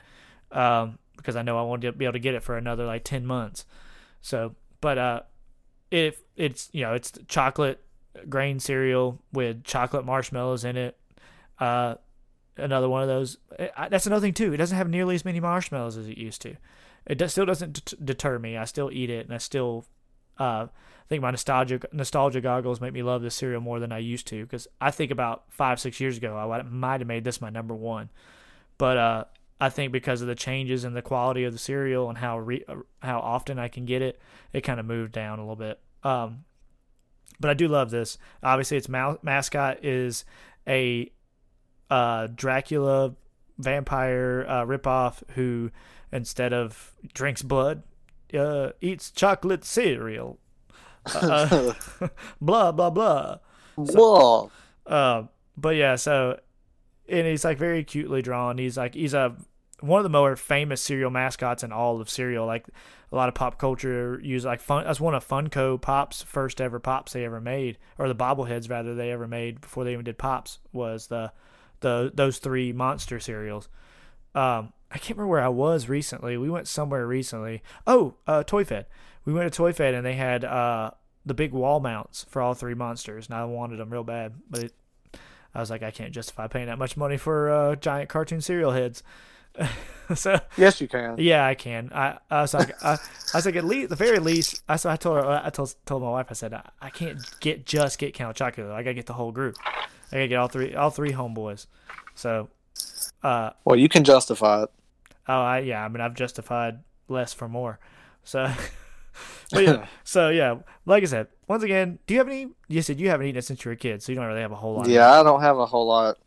B: um, because I know I won't be able to get it for another like ten months. So, but uh, if it's you know it's chocolate grain cereal with chocolate marshmallows in it, uh, another one of those. I, that's another thing too. It doesn't have nearly as many marshmallows as it used to. It does, still doesn't det- deter me. I still eat it, and I still uh, think my nostalgia nostalgia goggles make me love this cereal more than I used to because I think about five six years ago I might have made this my number one, but uh, I think because of the changes in the quality of the cereal and how re- uh, how often I can get it, it kind of moved down a little bit. Um, but I do love this. Obviously, its ma- mascot is a uh, Dracula vampire uh, ripoff who instead of drinks blood uh, eats chocolate cereal. Uh, blah blah blah.
C: Whoa.
B: Uh, but yeah, so and he's like very cutely drawn. He's like he's a one of the more famous cereal mascots in all of cereal. Like a lot of pop culture use like fun. That's one of Funko Pop's first ever pops they ever made, or the bobbleheads rather they ever made before they even did pops was the the those three monster cereals. Um, I can't remember where I was recently. We went somewhere recently. Oh, uh, Toy Fed. We went to Toy Fed and they had uh the big wall mounts for all three monsters, and I wanted them real bad, but it, I was like, I can't justify paying that much money for uh, giant cartoon cereal heads. so
C: Yes, you can.
B: yeah, I can. I, I was like, I, I was like, at least, the very least, I so I told her, I told told my wife, I said, I, I can't get just get Count Chocula. I gotta get the whole group. I gotta get all three, all three homeboys. So, uh,
C: Well, you can justify it.
B: oh, I yeah, I mean, I've justified less for more. So, yeah, so yeah, like I said, once again, do you have any? You said you haven't eaten it since you were a kid, so you don't really have a whole lot.
C: Yeah, I don't have a whole lot.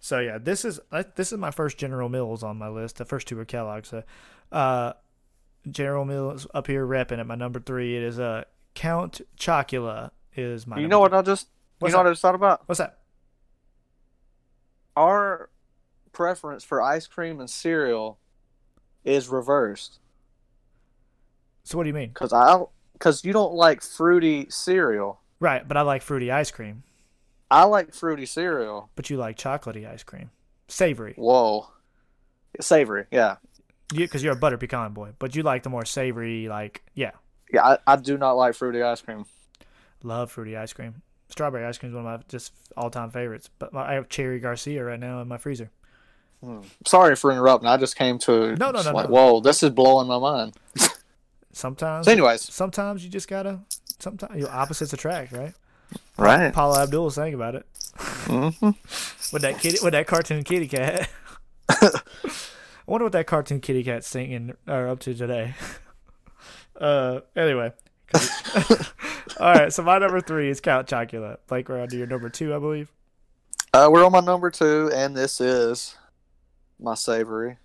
B: So yeah, this is this is my first General Mills on my list. The first two were Kellogg's. So, uh, General Mills up here repping at my number three. It is uh, Count Chocula is my.
C: You know what
B: three.
C: I just
B: What's
C: you know
B: that?
C: what I just thought about?
B: What's that?
C: Our preference for ice cream and cereal is reversed
B: So what do you mean?
C: because I because you don't like fruity cereal.
B: Right, but I like fruity ice cream,
C: I like fruity cereal.
B: but you like chocolatey ice cream, savory.
C: Whoa, savory. Yeah,
B: You because you're a butter pecan boy, but you like the more savory. Like yeah,
C: yeah. I, I do not like fruity ice cream.
B: love fruity ice cream. Strawberry ice cream is one of my just all time favorites. But my, I have cherry Garcia right now in my freezer.
C: Sorry for interrupting. I just came to
B: No, no, no,
C: like,
B: no.
C: whoa, this is blowing my mind.
B: Sometimes,
C: So, anyways,
B: sometimes you just gotta. Sometimes your opposites attract, right?
C: right.
B: Paula Abdul was saying about it
C: hmm
B: with that kitty, with that cartoon kitty cat. I wonder what that cartoon kitty cat's singing or up to today. Uh, anyway. All right, so my number three is Count Chocula. Blake, we're on to your number two, I believe.
C: Uh, we're on my number two, and this is my savory.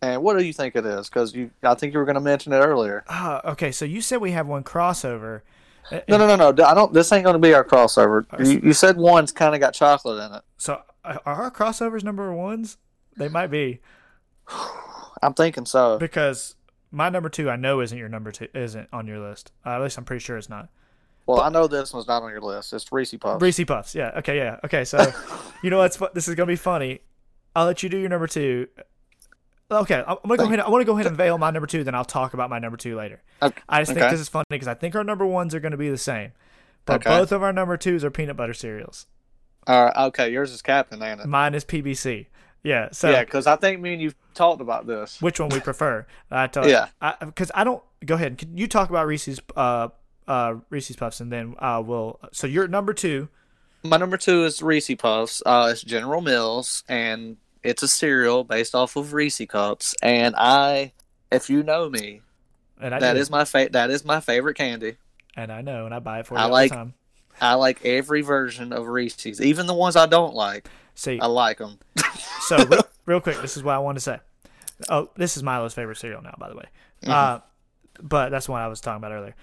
C: And what do you think it is? Because you, I think you were going to mention it earlier.
B: Ah, okay. So you said we have one crossover. Uh,
C: No, no, no, no. I don't. This ain't going to be our crossover. You, you said one's kind of got chocolate in it.
B: So uh, are our crossovers number ones? They might be
C: I'm thinking so.
B: because my number two I know isn't your number two, isn't on your list. Uh, at least I'm pretty sure it's not.
C: Well, I know this one's not on your list. It's Reese Puffs.
B: Reese Puffs. Yeah. Okay. Yeah. Okay. So you know what's this is gonna be funny. I'll let you do your number two. Okay, I'm gonna go ahead. I want to go ahead and veil my number two. Then I'll talk about my number two later.
C: Okay.
B: I just think
C: Okay.
B: this is funny because I think our number ones are going to be the same, but
C: Okay.
B: both of our number twos are peanut butter cereals.
C: All right. Okay. Yours is Captain, ain't it?
B: Mine is PBC. Yeah. So
C: yeah, because I think me and you talked about this.
B: which one we prefer? I tell
C: Yeah.
B: Because I, don't. Go ahead. Can you talk about Reese's uh uh Reese's Puffs and then uh we'll. So you're number two.
C: My number two is Reese Puffs. Uh, it's General Mills, and it's a cereal based off of Reese cups. And I, if you know me,
B: And I
C: that is my fa- that is my favorite candy.
B: and I know, and I buy it for you
C: I like-. I like every version of Reese's, even the ones I don't like.
B: See,
C: I like them.
B: so real, real quick, this is what I want to say. Oh, this is Milo's favorite cereal now, by the way.
C: Mm-hmm.
B: Uh, but that's what I was talking about earlier.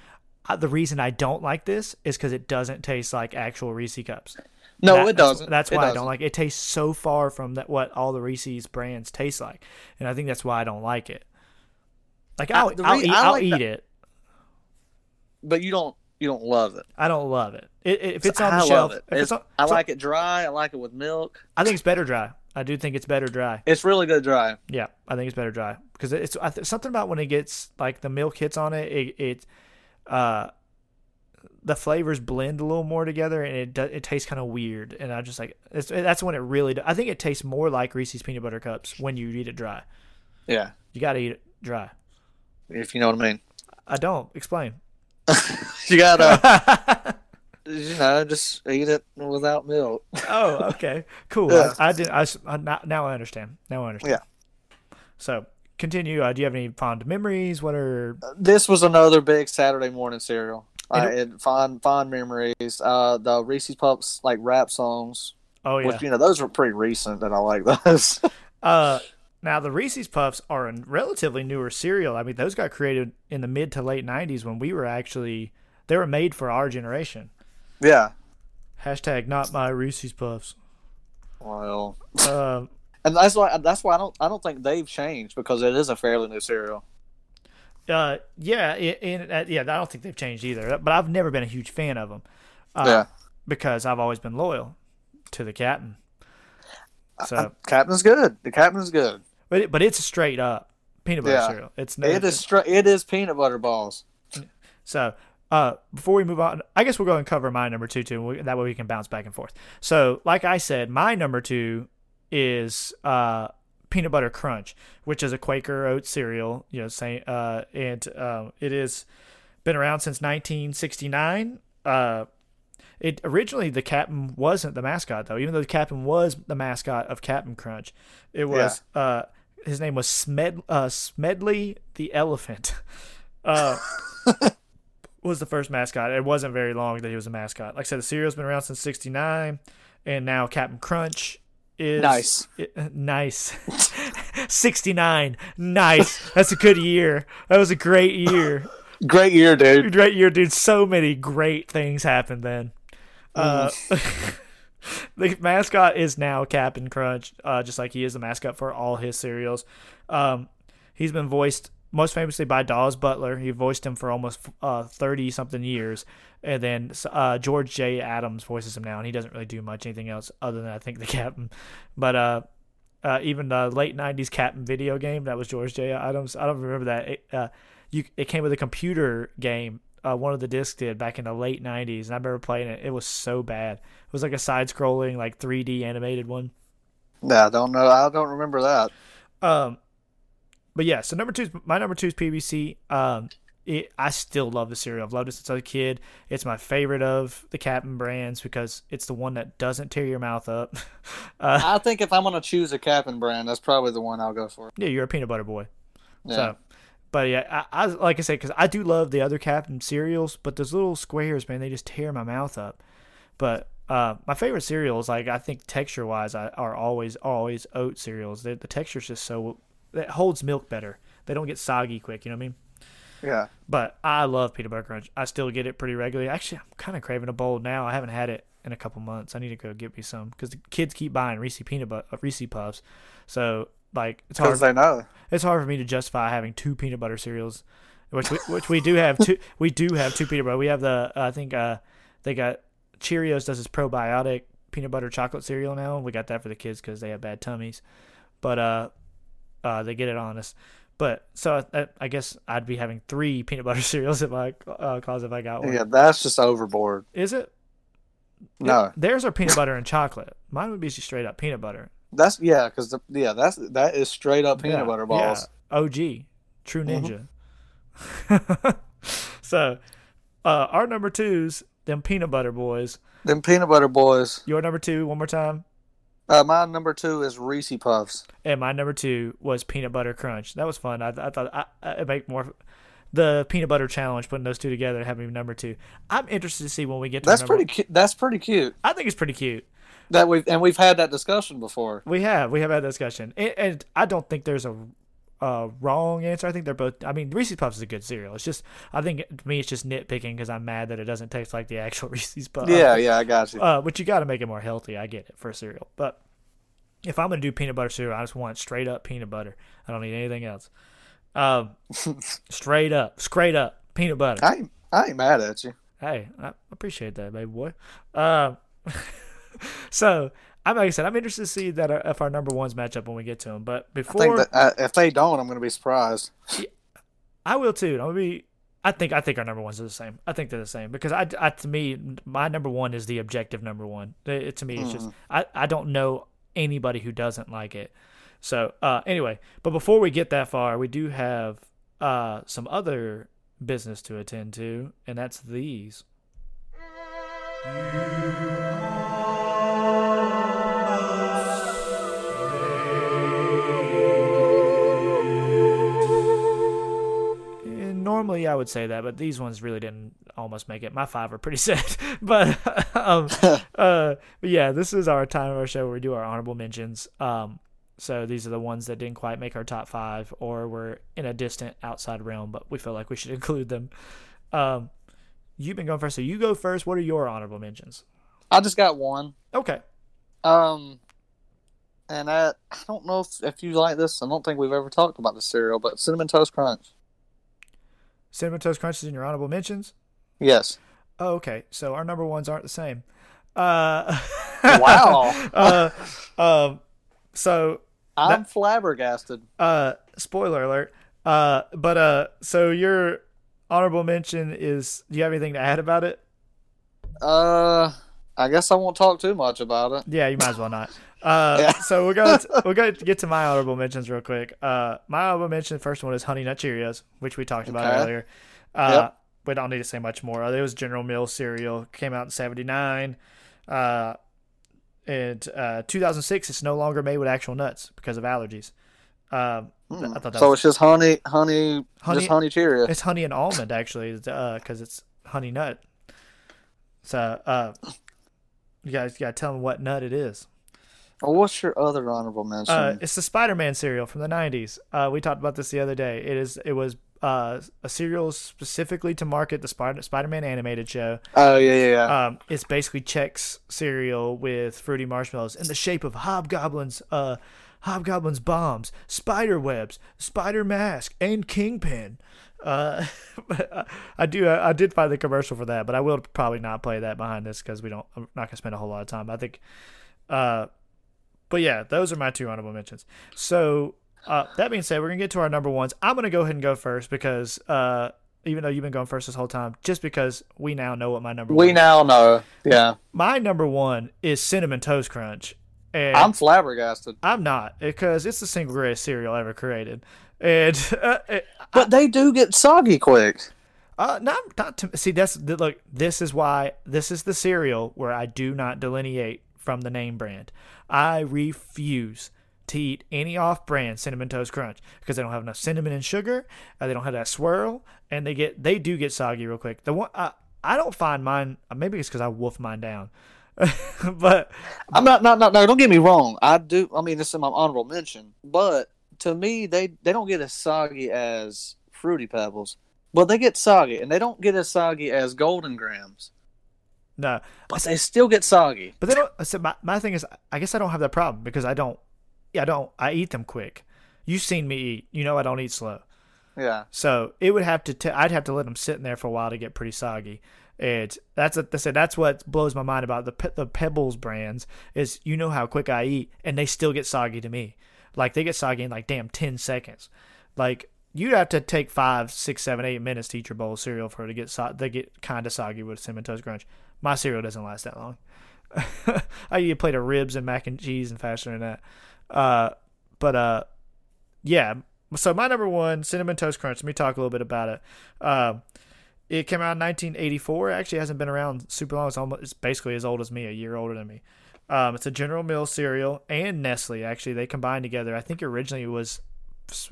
B: Uh, the reason I don't like this is because it doesn't taste like actual Reese cups.
C: No,
B: That-
C: it
B: that's-
C: doesn't.
B: That's
C: It
B: why I
C: doesn't.
B: don't like it. It tastes so far from that what all the Reese's brands taste like, and I think that's why I don't like it. Like I'll,
C: the
B: I'll
C: re-
B: eat,
C: I
B: I'll
C: like
B: eat it.
C: But you don't. You don't love it.
B: I don't love it. it, it if it's on
C: I
B: the shelf,
C: it.
B: it's
C: It's-
B: on,
C: I like it dry. I like it with milk.
B: I think it's better dry. I do think it's better dry.
C: It's really good dry.
B: Yeah, I think it's better dry because it's I th- something about when it gets like the milk hits on it, it, it uh, the flavors blend a little more together and it do, it tastes kind of weird. And I just like it's, that's when it really. Do, I think it tastes more like Reese's peanut butter cups when you eat it dry.
C: Yeah,
B: You got to eat it dry.
C: if you know what I mean.
B: I don't explain.
C: You gotta, you know, just eat it without milk.
B: oh, okay, cool.
C: Yeah.
B: I, I did. I, I- now, I understand. Now I understand.
C: Yeah.
B: So continue. Uh, do you have any fond memories? What are
C: This was another big Saturday morning cereal. I had fond fond memories. Uh, the Reese's Puffs like rap songs,
B: oh yeah.
C: which you know those were pretty recent, and I like those.
B: Uh, now the Reese's Puffs are a relatively newer cereal. I mean, those got created in the mid to late '90s when we were actually they were made for our generation.
C: Yeah.
B: Hashtag not my Reese's Puffs.
C: Well,
B: Um,
C: and that's why that's why I don't I don't think they've changed because it is a fairly new cereal.
B: uh, yeah, in, uh, yeah. I don't think they've changed either. But I've never been a huge fan of them. Uh,
C: yeah.
B: because I've always been loyal to the captain. So,
C: Captain's good. The Captain's good.
B: but it, but it's straight up peanut butter
C: Yeah.
B: cereal. It's no,
C: It is stra- it is peanut butter balls.
B: So, uh, before we move on, I guess we'll go and cover my number two too. We, that way we can bounce back and forth. So, like I said, my number two is uh, peanut butter crunch, which is a Quaker oat cereal. You know, say, uh, and uh, it is been around since 1969. Uh, it originally the captain wasn't the mascot though, even though the captain was the mascot of Captain Crunch. It was uh, his name was Smed uh, Smedley the elephant. Uh, was the first mascot. It wasn't very long that he was a mascot. Like I said, the cereal's been around since '69, and now Captain Crunch is
C: Nice.
B: i- nice. '69, nice. That's a good year. That was a great year.
C: Great year, dude.
B: Great year, dude. So many great things happened then. Uh, the mascot is now Captain Crunch, uh, just like he is the mascot for all his cereals. Um, he's been voiced most famously by Daws Butler. He voiced him for almost thirty something years, and then uh, George J. Adams voices him now, and he doesn't really do much anything else other than I think the Captain. But uh, uh, even the late '90s Captain video game that was George J. Adams. I don't remember that. It, uh, you it came with a computer game. Uh, one of the discs did back in the late '90s, and I remember playing it. It was so bad. It was like a side-scrolling, like 3D animated one.
C: Yeah, I don't know. I don't remember that.
B: Um, but yeah, so number two, is my number two is PBC. Um, it, I still love the cereal. I've loved it since I was a kid. It's my favorite of the Captain brands because it's the one that doesn't tear your mouth up. uh,
C: I think if I'm gonna choose a Captain brand, that's probably the one I'll go for.
B: yeah, you're a peanut butter boy.
C: Yeah.
B: So, but yeah, I, I like I said because I do love the other Captain cereals, but those little squares, man, they just tear my mouth up. But uh, my favorite cereals, like I think texture wise, are always always oat cereals. The, the texture's just so it holds milk better. They don't get soggy quick. You know what I mean?
C: yeah.
B: But I love peanut butter crunch. I still get it pretty regularly. Actually, I'm kind of craving a bowl now. I haven't had it in a couple months. I need to go get me some because the kids keep buying Reese peanut butter, uh, Reese puffs. So like it's hard.
C: They know.
B: It's hard for me to justify having two peanut butter cereals, which we, which we do have two. We do have two peanut butter. We have the uh, I think uh, they got Cheerios does this probiotic peanut butter chocolate cereal now. We got that for the kids because they have bad tummies, but uh, uh, they get it on us. But so I, I guess I'd be having three peanut butter cereals in my uh, closet if I got one.
C: Yeah, that's just overboard.
B: Is it?
C: No,
B: Theirs are peanut butter and chocolate. Mine would be just straight up peanut butter.
C: that's yeah, because yeah, that's that is straight up peanut
B: Yeah,
C: butter balls.
B: Yeah. OG, true
C: Mhm.
B: ninja. so, uh, our number twos, them peanut butter boys.
C: Them peanut butter boys.
B: Your number two, one more time.
C: Uh, my number two is Reese Puffs.
B: And my number two was peanut butter crunch. That was fun. I, I thought I, I, make more the peanut butter challenge, putting those two together, having number two. I'm interested to see when we get to
C: That's pretty. Cu- that's pretty cute.
B: I think it's pretty cute.
C: That we've and we've had that discussion before.
B: We have we have had that discussion, and, and I don't think there's a uh, wrong answer. I think they're both. I mean, Reese's Puffs is a good cereal. It's just I think to me it's just nitpicking because I'm mad that it doesn't taste like the actual Reese's Puffs.
C: Yeah, yeah, I got you.
B: Uh, but you got to make it more healthy. I get it for cereal, but if I'm gonna do peanut butter cereal, I just want straight up peanut butter. I don't need anything else. Um, straight up, straight up peanut butter.
C: I ain't, I ain't mad at you.
B: Hey, I appreciate that, baby boy. Um, so I'm like I said, I'm interested to see that uh, if our number ones match up when we get to them. But
C: I
B: before
C: think that uh, if they don't, I'm going to be surprised.
B: I will too. I'm gonna be. I think I think our number ones are the same. I think they're the same because I, I to me my number one is the objective number one. It, to me it's just I, I don't know anybody who doesn't like it. So uh, anyway, but before we get that far, we do have uh, some other business to attend to, and that's these. Normally I would say that, but these ones really didn't almost make it. My five are pretty sad, but um, uh, but yeah, this is our time of our show where we do our honorable mentions. Um, so these are the ones that didn't quite make our top five or were in a distant outside realm, but we feel like we should include them. Um, you've been going first, so you go first. What are your honorable mentions?
C: I just got one.
B: Okay.
C: Um, and I, I don't know if, if you like this. I don't think we've ever talked about the cereal, but cinnamon toast crunch.
B: Cinnamon Toast Crunch is in your honorable mentions.
C: Yes.
B: Oh, okay. So our number ones aren't the same. Uh,
C: Wow.
B: uh, um, so
C: I'm flabbergasted.
B: uh, spoiler alert. Uh, but uh, so your honorable mention is. Do you have anything to add about it?
C: Uh, I guess I won't talk too much about it.
B: Yeah, you might as well not. Uh, so we're gonna we're gonna get to my honorable mentions real quick. Uh, my honorable mention, first one is Honey Nut Cheerios, which we talked about
C: Okay.
B: earlier. Uh,
C: Yep.
B: we don't need to say much more. It was General Mills cereal, came out in '79. Uh, in uh, 2006, it's no longer made with actual nuts because of allergies. Um,
C: Hmm.
B: I thought that
C: So
B: was,
C: it's just honey, honey,
B: Honey-
C: just honey Cheerios.
B: it's honey and almond actually, because it's honey nut. So uh, you guys got to tell them what nut it is.
C: Well, what's your other honorable mention?
B: Uh, it's the Spider-Man cereal from the '90s. Uh, we talked about this the other day. It is. It was uh, a cereal specifically to market the Spider- Spider-Man animated show.
C: oh yeah, yeah, yeah.
B: Um, it's basically Chex cereal with fruity marshmallows in the shape of hobgoblins. Uh, hobgoblins bombs, spider webs, spider mask, and kingpin. Uh, I do. I did find the commercial for that, but I will probably not play that behind this because we don't. I'm not gonna spend a whole lot of time. I think. Uh, but yeah, those are my two honorable mentions. So uh, that being said, we're gonna get to our number ones. I'm gonna go ahead and go first because uh, even though you've been going first this whole time, just because we now know what my number
C: we now know. Yeah,
B: My number one is cinnamon toast crunch, and
C: I'm flabbergasted.
B: I'm not because it's the single greatest cereal ever created, and uh, it-
C: But they do get soggy quick.
B: uh, not not to see that's look. This is why this is the cereal where I do not delineate from the name brand. I refuse to eat any off-brand cinnamon toast crunch because they don't have enough cinnamon and sugar. Uh, they don't have that swirl, and they get they do get soggy real quick. The one I, I don't find mine. uh, Maybe it's because I wolf mine down, but
C: I'm not, not, not, no. Don't get me wrong. I do. I mean, this is my honorable mention. But to me, they they don't get as soggy as fruity pebbles, but they get soggy, and they don't get as soggy as Golden Grahams.
B: No.
C: But they still get soggy.
B: But they don't. So my, my thing is, I guess I don't have that problem because I don't. Yeah, I don't. I eat them quick. You've seen me eat. You know I don't eat slow.
C: Yeah.
B: So it would have to. T- I'd have to let them sit in there for a while to get pretty soggy. And that's a, that's a, that's what blows my mind about the Pe- the Pebbles brands is you know how quick I eat and they still get soggy to me. Like they get soggy in like damn ten seconds. Like you'd have to take five, six, seven, eight minutes to eat your bowl of cereal for it to get so- they get kind of soggy with cinnamon toast crunch. My cereal doesn't last that long. I eat a plate of ribs and mac and cheese and faster than that. Uh, but uh, yeah. So my number one, cinnamon toast crunch. Let me talk a little bit about it. Um, it came out in 1984. It actually hasn't been around super long. It's almost it's basically as old as me, a year older than me. Um, it's a General Mills cereal and Nestle. Actually, they combined together. I think originally it was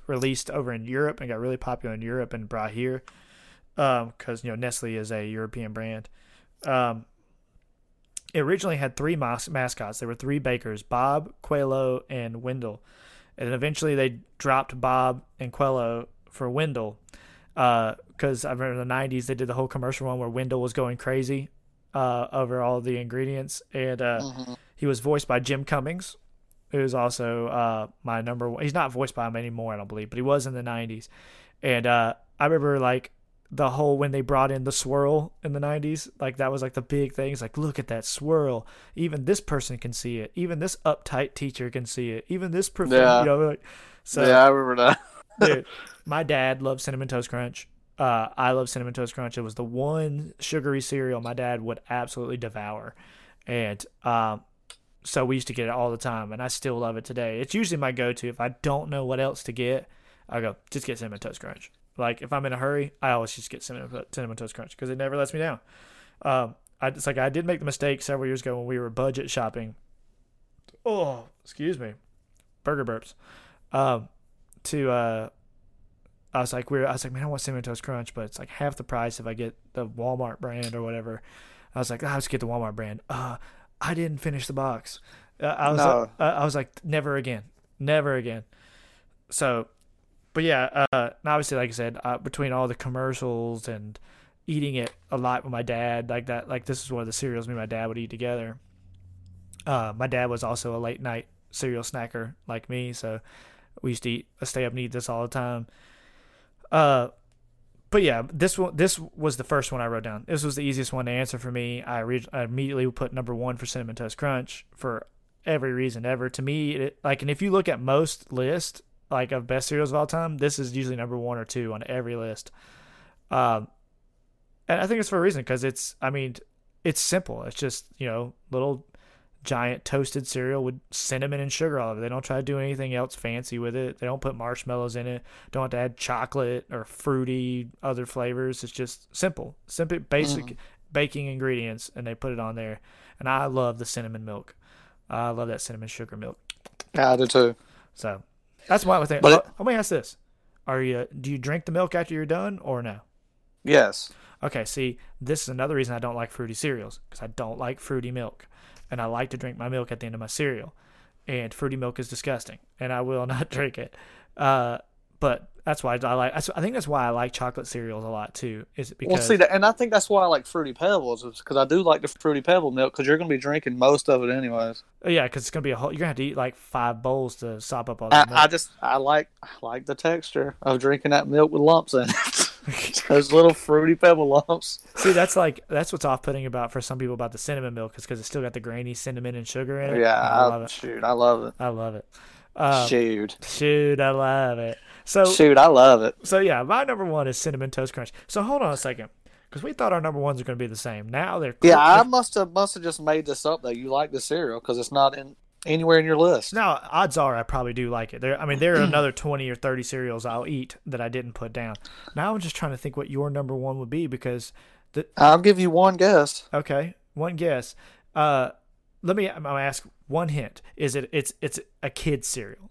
B: released over in Europe and got really popular in Europe and brought here because you know Nestle is a European brand. Um, it originally had three mas- mascots. There were three bakers: Bob, Quello, and Wendell. And eventually they dropped Bob and Quello for Wendell because I remember in the '90s they did the whole commercial one where Wendell was going crazy uh, over all the ingredients, and uh,
C: Mm-hmm.
B: he was voiced by Jim Cummings, who's also uh, my number one. He's not voiced by him anymore, I don't believe, but he was in the '90s. And uh, I remember like the whole when they brought in the swirl in the 90s like that was like the big thing it's like look at that swirl even this person can see it even this uptight teacher can see it even this prof-
C: Yeah.
B: you know like so
C: yeah, I remember that.
B: dude, my dad loved cinnamon toast crunch. Uh, I love cinnamon toast crunch. It was the one sugary cereal my dad would absolutely devour, and um, so we used to get it all the time, and I still love it today. It's usually my go-to if I don't know what else to get. I go just get cinnamon toast crunch. Like if I'm in a hurry, I always just get cinnamon cinnamon toast crunch because it never lets me down. Um, I, it's like I did make the mistake several years ago when we were budget shopping. Oh, excuse me, burger burps. Um, to uh, I was like, we are I was like, man, I want cinnamon toast crunch, but it's like half the price if I get the Walmart brand or whatever. I was like, oh, I'll just get the Walmart brand. Uh, I didn't finish the box. Uh, I was,
C: No.
B: like, uh, I was like, never again, never again. So, but yeah, uh, obviously, like I said, uh, between all the commercials and eating it a lot with my dad, like that, like this is one of the cereals me and my dad would eat together. Uh, my dad was also a late night cereal snacker like me, so we used to eat, stay up and eat this all the time. Uh, but yeah, this one, this was the first one I wrote down. This was the easiest one to answer for me. I, re- I immediately put number one for cinnamon toast crunch for every reason ever. To me, it, like, and if you look at most lists like of best cereals of all time, this is usually number one or two on every list. Um, and I think it's for a reason because it's, I mean, it's simple. It's just you know little giant toasted cereal with cinnamon and sugar all over. it. They don't try to do anything else fancy with it. They don't put marshmallows in it. Don't have to add chocolate or fruity other flavors. It's just simple, simple, basic baking ingredients, and they put it on there. And I love the cinnamon milk. I love that cinnamon sugar milk.
C: I do too.
B: So that's why I would think.
C: But
B: oh, let me ask this: Are you do you drink the milk after you're done or no?
C: Yes.
B: Okay, see, this is another reason I don't like fruity cereals because I don't like fruity milk, and I like to drink my milk at the end of my cereal, and fruity milk is disgusting, and I will not drink it. Uh, but that's why I like. I think that's why I like chocolate cereals a lot too. Is it because
C: Well, see, that, and I think that's why I like Fruity Pebbles, is because I do like the Fruity Pebble milk, because you're going to be drinking most of it anyways.
B: Oh, yeah, because it's gonna be a whole. You're gonna have to eat like five bowls to sop up all
C: I,
B: milk.
C: I just I like I like the texture of drinking that milk with lumps in it. Those little Fruity Pebble lumps.
B: See, that's like that's what's off-putting about for some people about the cinnamon milk is because it's still got the grainy cinnamon and sugar in it.
C: Yeah,
B: I
C: I
B: love it.
C: shoot, I love it.
B: I love it. Um,
C: shoot,
B: shoot, I love it. So
C: shoot, I love it.
B: So yeah, my number one is cinnamon toast crunch. So hold on a second, because we thought our number ones are going to be the same. Now they're
C: Yeah, I must have must have just made this up that you like the cereal because it's not in anywhere in your list.
B: now odds are I probably do like it. There, I mean, there are another twenty or thirty cereals I'll eat that I didn't put down. Now I'm just trying to think what your number one would be because the
C: I'll give you one guess.
B: okay, one guess. Uh, let me. I'm ask one hint. Is it? It's it's a kid cereal.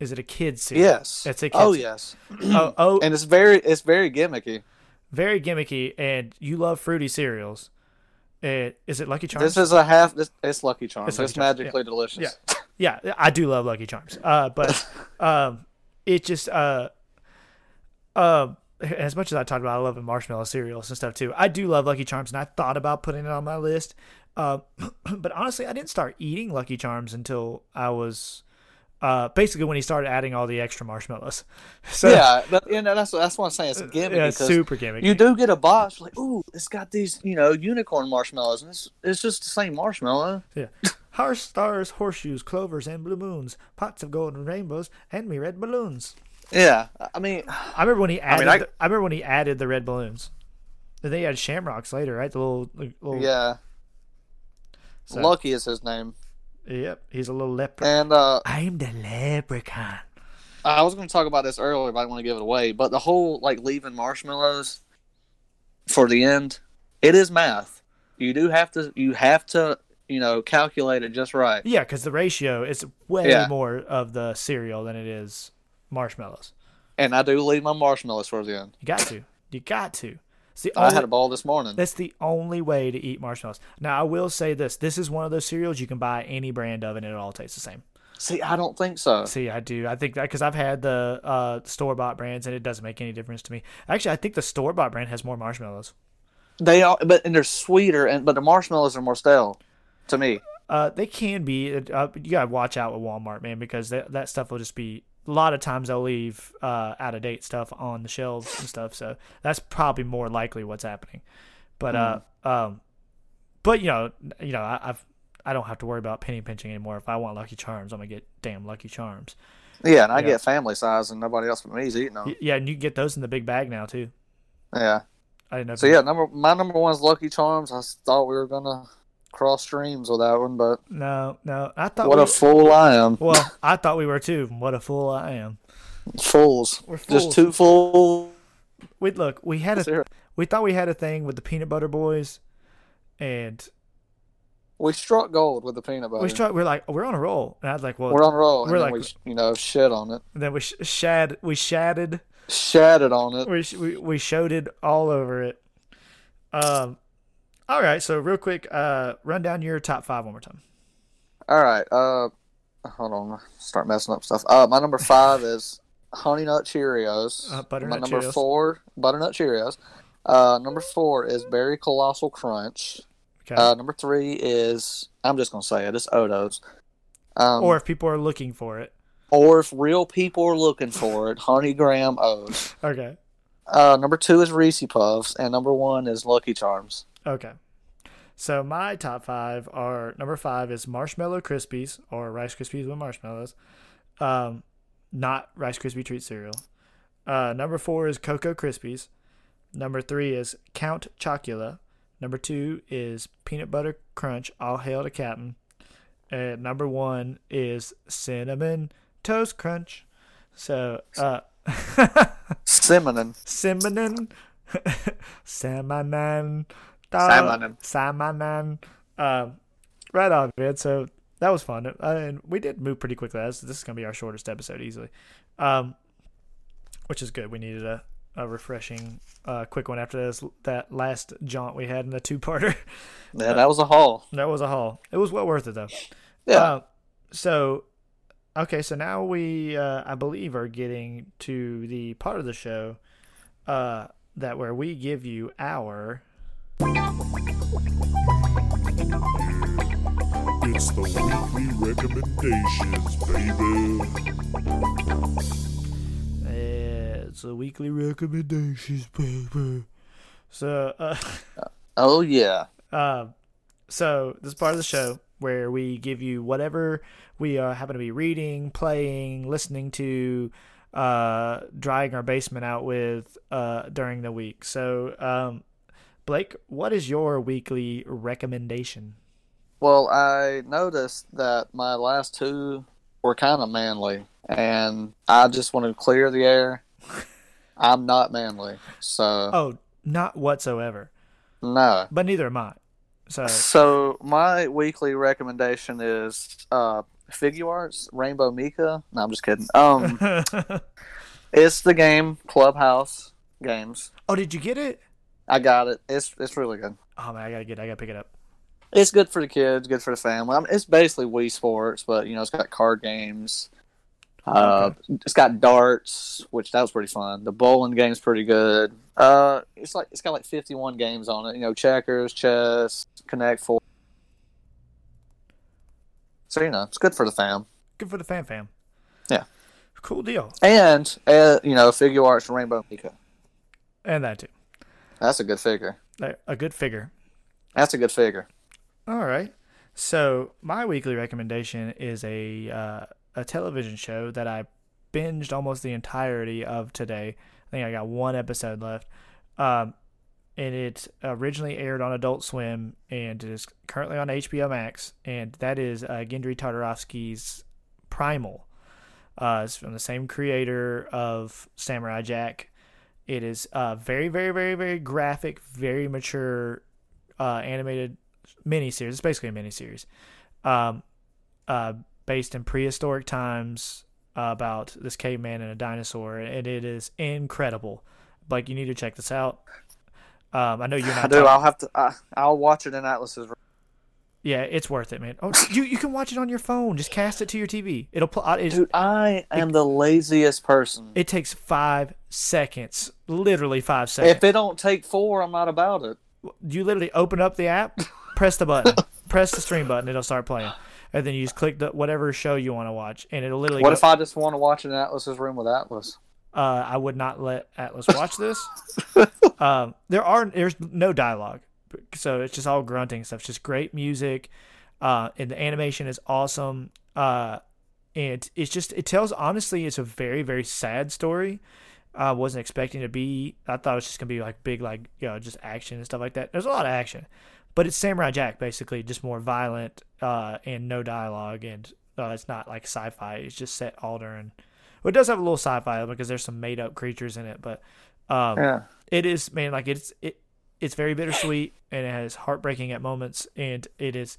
B: Is it a kid cereal?
C: Yes.
B: It's a kid.
C: oh yes,
B: Oh, oh,
C: and it's very it's very gimmicky.
B: very gimmicky, and you love fruity cereals. Uh, is it Lucky Charms?
C: This is a half. This it's Lucky Charms.
B: It's
C: It's,
B: Charms,
C: magically delicious.
B: Yeah. yeah, I do love Lucky Charms. Uh, but um, it just uh, uh, as much as I talked about, I love marshmallow cereals and stuff too. I do love Lucky Charms, and I thought about putting it on my list. Uh, but honestly, I didn't start eating Lucky Charms until I was uh, basically when he started adding all the extra marshmallows. So
C: yeah, but know that's that's what I'm saying. It's a gimmick
B: yeah, super gimmicky.
C: you do get a box like, ooh, it's got these you know unicorn marshmallows, and it's it's just the same marshmallow.
B: Yeah. Hearts, stars, horseshoes, clovers, and blue moons, pots of golden rainbows, and me red balloons.
C: Yeah, I mean,
B: I remember when he added.
C: I-
B: the, I remember when he added the red balloons. Then they had shamrocks later, right? The little, little
C: yeah.
B: So-
C: Lucky is his name,
B: Yep, he's a little leprechaun.
C: and uh,
B: I'm the leprechaun.
C: I was going to talk about this earlier, but I want to give it away. But the whole like leaving marshmallows for the end, it is math. You do have to. You have to. You know, calculate it just right.
B: Yeah, because the ratio is way
C: Yeah.
B: more of the cereal than it is marshmallows.
C: And I do leave my marshmallows for the end.
B: You got to. You got to. It's the
C: I
B: only,
C: had a ball this morning.
B: that's the only way to eat marshmallows. Now I will say this: this is one of those cereals you can buy any brand of, and it all tastes the same.
C: See, I don't think so.
B: See, I do. I think that because I've had the uh, store bought brands, and it doesn't make any difference to me. Actually, I think the store bought brand has more marshmallows.
C: They are, but and they're sweeter, and but the marshmallows are more stale, to me.
B: Uh, they can be. Uh, you gotta watch out with Walmart, man, because that that stuff will just be. A lot of times they'll leave uh, out of date stuff on the shelves and stuff, so that's probably more likely what's happening. But uh, um, but you know, you know, I, I've I don't have to worry about penny pinching anymore. If I want Lucky Charms, I'm gonna get damn Lucky Charms.
C: Yeah, and I get family size, and nobody else but me is eating them.
B: Yeah, and you can get those in the big bag now too.
C: Yeah.
B: I didn't know.
C: So yeah, number my number one is Lucky Charms. I thought we were gonna cross streams with that one, but
B: No, no. I thought.
C: what
B: we,
C: a fool I am.
B: well, I thought we were too. What a fool I am.
C: Fools.
B: We're fools.
C: Just two fools.
B: We look. We had a. We thought we had a thing with the peanut butter boys, and
C: We struck gold with the peanut butter.
B: we struck. We're like, we're on a roll, and I was like, well,
C: We're on a roll,
B: we're like-
C: we, you know, shit on it,
B: then we sh- shad, we shatted,
C: shattered on it.
B: we sh- we we showed it all over it. Um, all right. So real quick, uh, run down your top five one more time.
C: All right. Uh, hold on. Start messing up stuff. Uh, my number five is Honey Nut Cheerios.
B: Uh, Butternut
C: my number
B: Cheerios.
C: four, Butternut Cheerios. Uh, number four is Berry Colossal Crunch.
B: Okay.
C: Uh, number three is I'm just gonna say it. It's Odos. Um,
B: or if people are looking for it.
C: or if real people are looking for it, Honey Graham O's.
B: Okay.
C: Uh, number two is Reese Puffs, and number one is Lucky Charms.
B: Okay. So my top five are number five is Marshmallow Krispies or Rice Krispies with marshmallows, um, not Rice Krispie treat cereal. Uh, number four is Cocoa Krispies. Number three is Count Chocula. Number two is Peanut Butter Crunch. All hail to Captain. And number one is Cinnamon Toast Crunch. So, uh,
C: Cinnamon.
B: Cinnamon, salmon,
C: Salmon.
B: salmon. Um, right on, man. So that was fun, uh, and we did move pretty quickly. This, this is gonna be our shortest episode easily, um, which is good. We needed a, a refreshing, uh, quick one after this that last jaunt we had in the two parter.
C: Yeah, that was a haul.
B: that was a haul. It was well worth it though.
C: Yeah.
B: Uh, so, okay, so now we, uh, I believe, are getting to the part of the show uh, that where we give you our.
A: It's the weekly recommendations, baby.
B: It's a weekly recommendations, baby. So, uh,
C: oh yeah.
B: uh, so this is part of the show where we give you whatever we uh, happen to be reading, playing, listening to, uh, drying our basement out with uh, during the week. So, um, Blake, what is your weekly recommendation?
C: Well, I noticed that my last two were kind of manly, and I just want to clear the air. I'm not manly, so
B: Oh, not whatsoever,
C: no.
B: but neither am I. So,
C: So my weekly recommendation is uh, Figuarts Rainbow Mika. No, I'm just kidding. Um, it's the game Clubhouse Games.
B: oh, did you get it?
C: I got it. It's it's really good.
B: Oh man, I gotta get, it. I gotta pick it up.
C: It's good for the kids, good for the family. I mean, it's basically Wii Sports, but you know, it's got card games. Uh, it's got darts, which that was pretty fun. The bowling game's pretty good. Uh, it's like it's got like 51 games on it. You know, checkers, chess, Connect Four. So you know, it's good for the fam.
B: Good for the fam, fam.
C: Yeah.
B: Cool deal.
C: And uh, you know, Figuarts Rainbow Mika.
B: And that too.
C: That's a good figure.
B: A good figure.
C: That's a good figure.
B: All right. So my weekly recommendation is a uh, a television show that I binged almost the entirety of today. I think I got one episode left. Um, and it originally aired on Adult Swim and it is currently on HBO Max. And that is uh, Genndy Tartakovsky's Primal. Uh, it's from the same creator of Samurai Jack. It is uh, very, very, very, very graphic, very mature uh, animated miniseries. It's basically a miniseries, um, uh, based in prehistoric times uh, about this caveman and a dinosaur, and it is incredible. Like you need to check this out. Um, I know you're
C: I do.
B: talking-
C: I'll have to. I, I'll watch it in Atlas's. room.
B: yeah, it's worth it, man. Oh, you you can watch it on your phone. Just cast it to your TV. It'll pl- uh, it's,
C: Dude, I am the laziest person.
B: It takes five seconds, literally five seconds.
C: If it don't take four, I'm not about it.
B: Do you literally open up the app, press the button, press the stream button, it'll start playing, and then you just click the whatever show you want to watch, and it'll literally.
C: What
B: go,
C: if I just want to watch in Atlas's room with Atlas?
B: Uh, I would not let Atlas watch this. um, there are there's no dialogue, so it's just all grunting stuff. It's just great music, uh, and the animation is awesome. Uh, and it's just it tells honestly, it's a very very sad story. I wasn't expecting it to be. I thought it was just gonna be like big like you know just action and stuff like that. There's a lot of action, but it's Samurai Jack basically, just more violent uh, and no dialogue, and uh, it's not like sci-fi. It's just set all during. Well, it does have a little sci-fi because there's some made-up creatures in it, but um,
C: Yeah.
B: it is man like it's it it's very bittersweet and it has heartbreaking at moments, and it is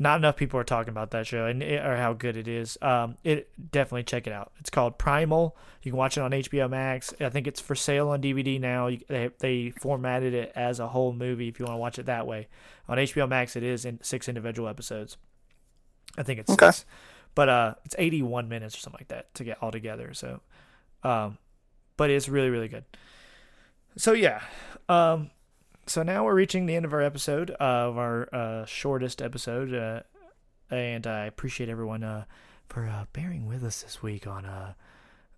B: not enough people are talking about that show and it, or how good it is. Um, it definitely check it out. It's called Primal. You can watch it on HBO Max. I think it's for sale on DVD now. You, they they formatted it as a whole movie if you want to watch it that way. On HBO Max, it is in six individual episodes. I think it's
C: Okay.
B: six, but uh, it's 81 minutes or something like that to get all together. So, um, but it's really really good. So yeah, um, so now we're reaching the end of our episode of our uh, shortest episode, uh, and I appreciate everyone uh, for uh, bearing with us this week on uh,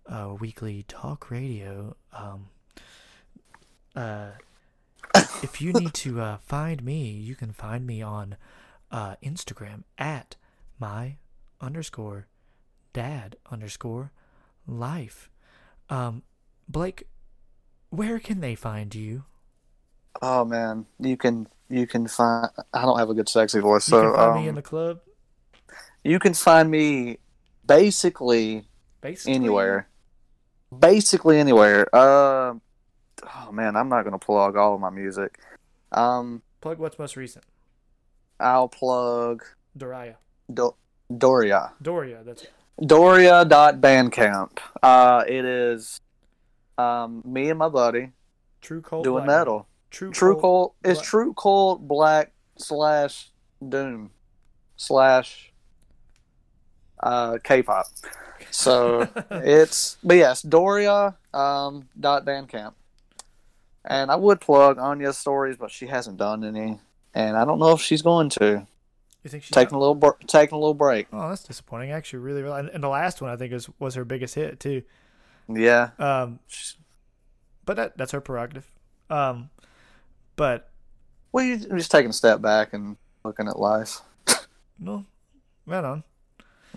B: uh, weekly talk radio. Um, uh, if you need to uh, find me, you can find me on uh, Instagram at my underscore dad underscore life. Um, Blake, where can they find you?
C: Oh man, you can you can find. I don't have a good sexy voice,
B: You
C: so
B: can find
C: um,
B: me in the club,
C: you can find me basically
B: basically
C: anywhere. Basically anywhere. Uh, oh man, I'm not gonna plug all of my music. Um,
B: Plug what's most recent.
C: I'll plug
B: Doria.
C: Do- Doria.
B: Doria. That's it.
C: Doria.bandcamp. Uh, it is um, me and my buddy
B: True Cold.
C: doing metal.
B: True,
C: True
B: Cold.
C: Cold is True Cold Black slash Doom slash uh, K-pop. So it's but yes, Doria um, dot Bandcamp. And I would plug Anya's stories, but she hasn't done any, and I don't know if she's going to.
B: You think she's
C: Taking a little br- taking a little break.
B: Oh, that's disappointing. Actually, really, really. And, the last one I think is was her biggest hit too.
C: Yeah,
B: Um, but that that's her prerogative. Um, but
C: well, you're just taking a step back and looking at life.
B: no, right on.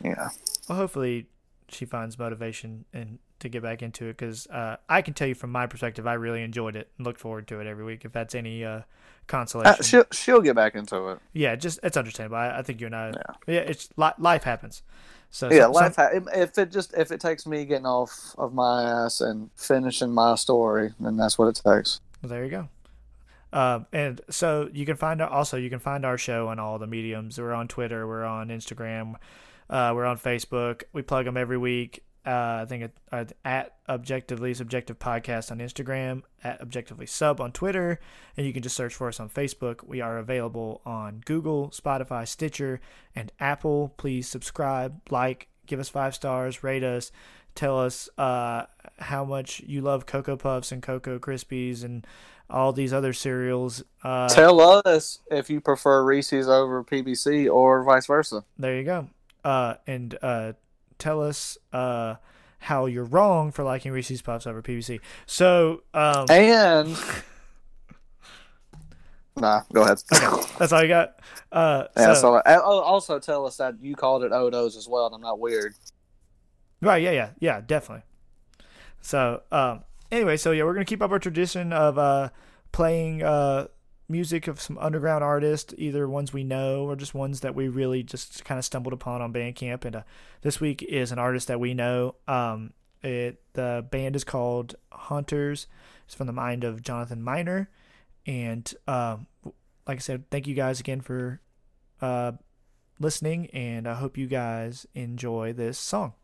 C: Yeah,
B: Well, hopefully she finds motivation and to get back into it because uh, I can tell you from my perspective, I really enjoyed it and look forward to it every week. If that's any uh, consolation,
C: uh, she'll she'll get back into it.
B: yeah, just it's understandable. I, I think you and I, yeah, yeah it's li- life happens. So
C: Yeah,
B: some-
C: life. Ha- if it just if it takes me getting off of my ass and finishing my story, then that's what it takes.
B: Well, there you go. Um, and so you can find also you can find our show on all the mediums. We're on Twitter, we're on Instagram, uh, we're on Facebook. We plug them every week. Uh, I think it, uh, at Objectively Subjective Podcast on Instagram, at Objectively Sub on Twitter, and you can just search for us on Facebook. We are available on Google, Spotify, Stitcher, and Apple. Please subscribe, like, give us five stars, rate us, tell us uh, how much you love Cocoa Puffs and Cocoa Krispies and all these other cereals. Uh,
C: Tell us if you prefer Reese's over PBC or vice versa.
B: there you go. Uh, and uh, tell us uh, how you're wrong for liking Reese's Puffs over PBC. So um,
C: And nah, go ahead.
B: that's all you got. Uh,
C: Yeah,
B: so-
C: oh, also tell us that you called it Odos as well, and I'm not weird.
B: Right, yeah, yeah, yeah, definitely. So, um, anyway, so yeah, we're gonna keep up our tradition of uh, playing uh, music of some underground artists, either ones we know or just ones that we really just kind of stumbled upon on Bandcamp. And uh, this week is an artist that we know. Um, it the band is called Hunters. It's from the mind of Jonathan Miner, and um, like I said, thank you guys again for uh, listening, and I hope you guys enjoy this song.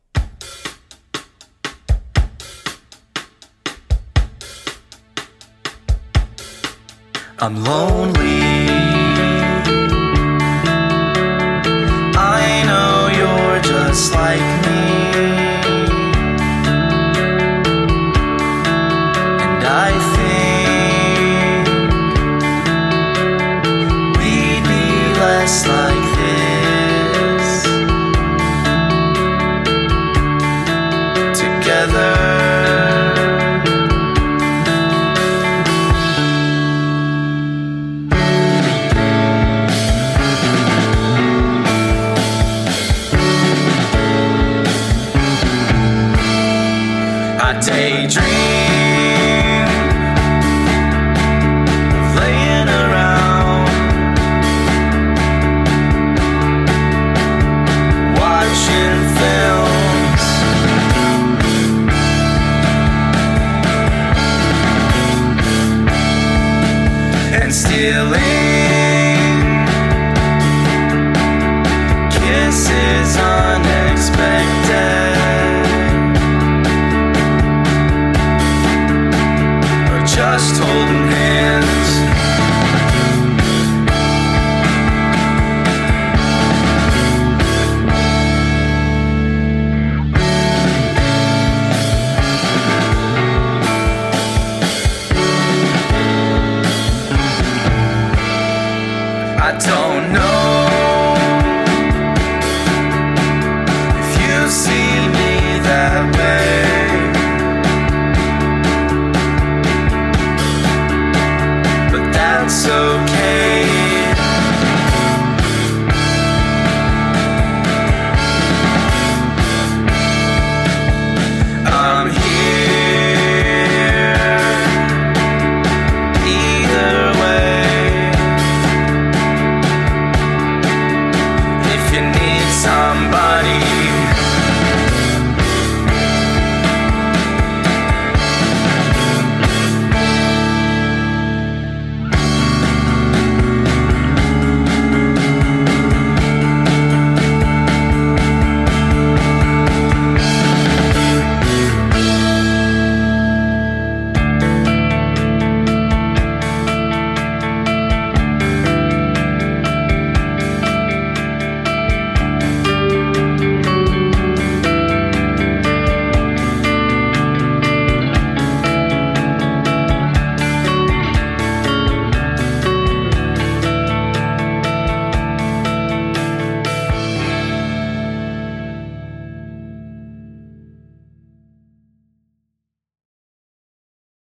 D: I'm lonely. I know you're just like Stealing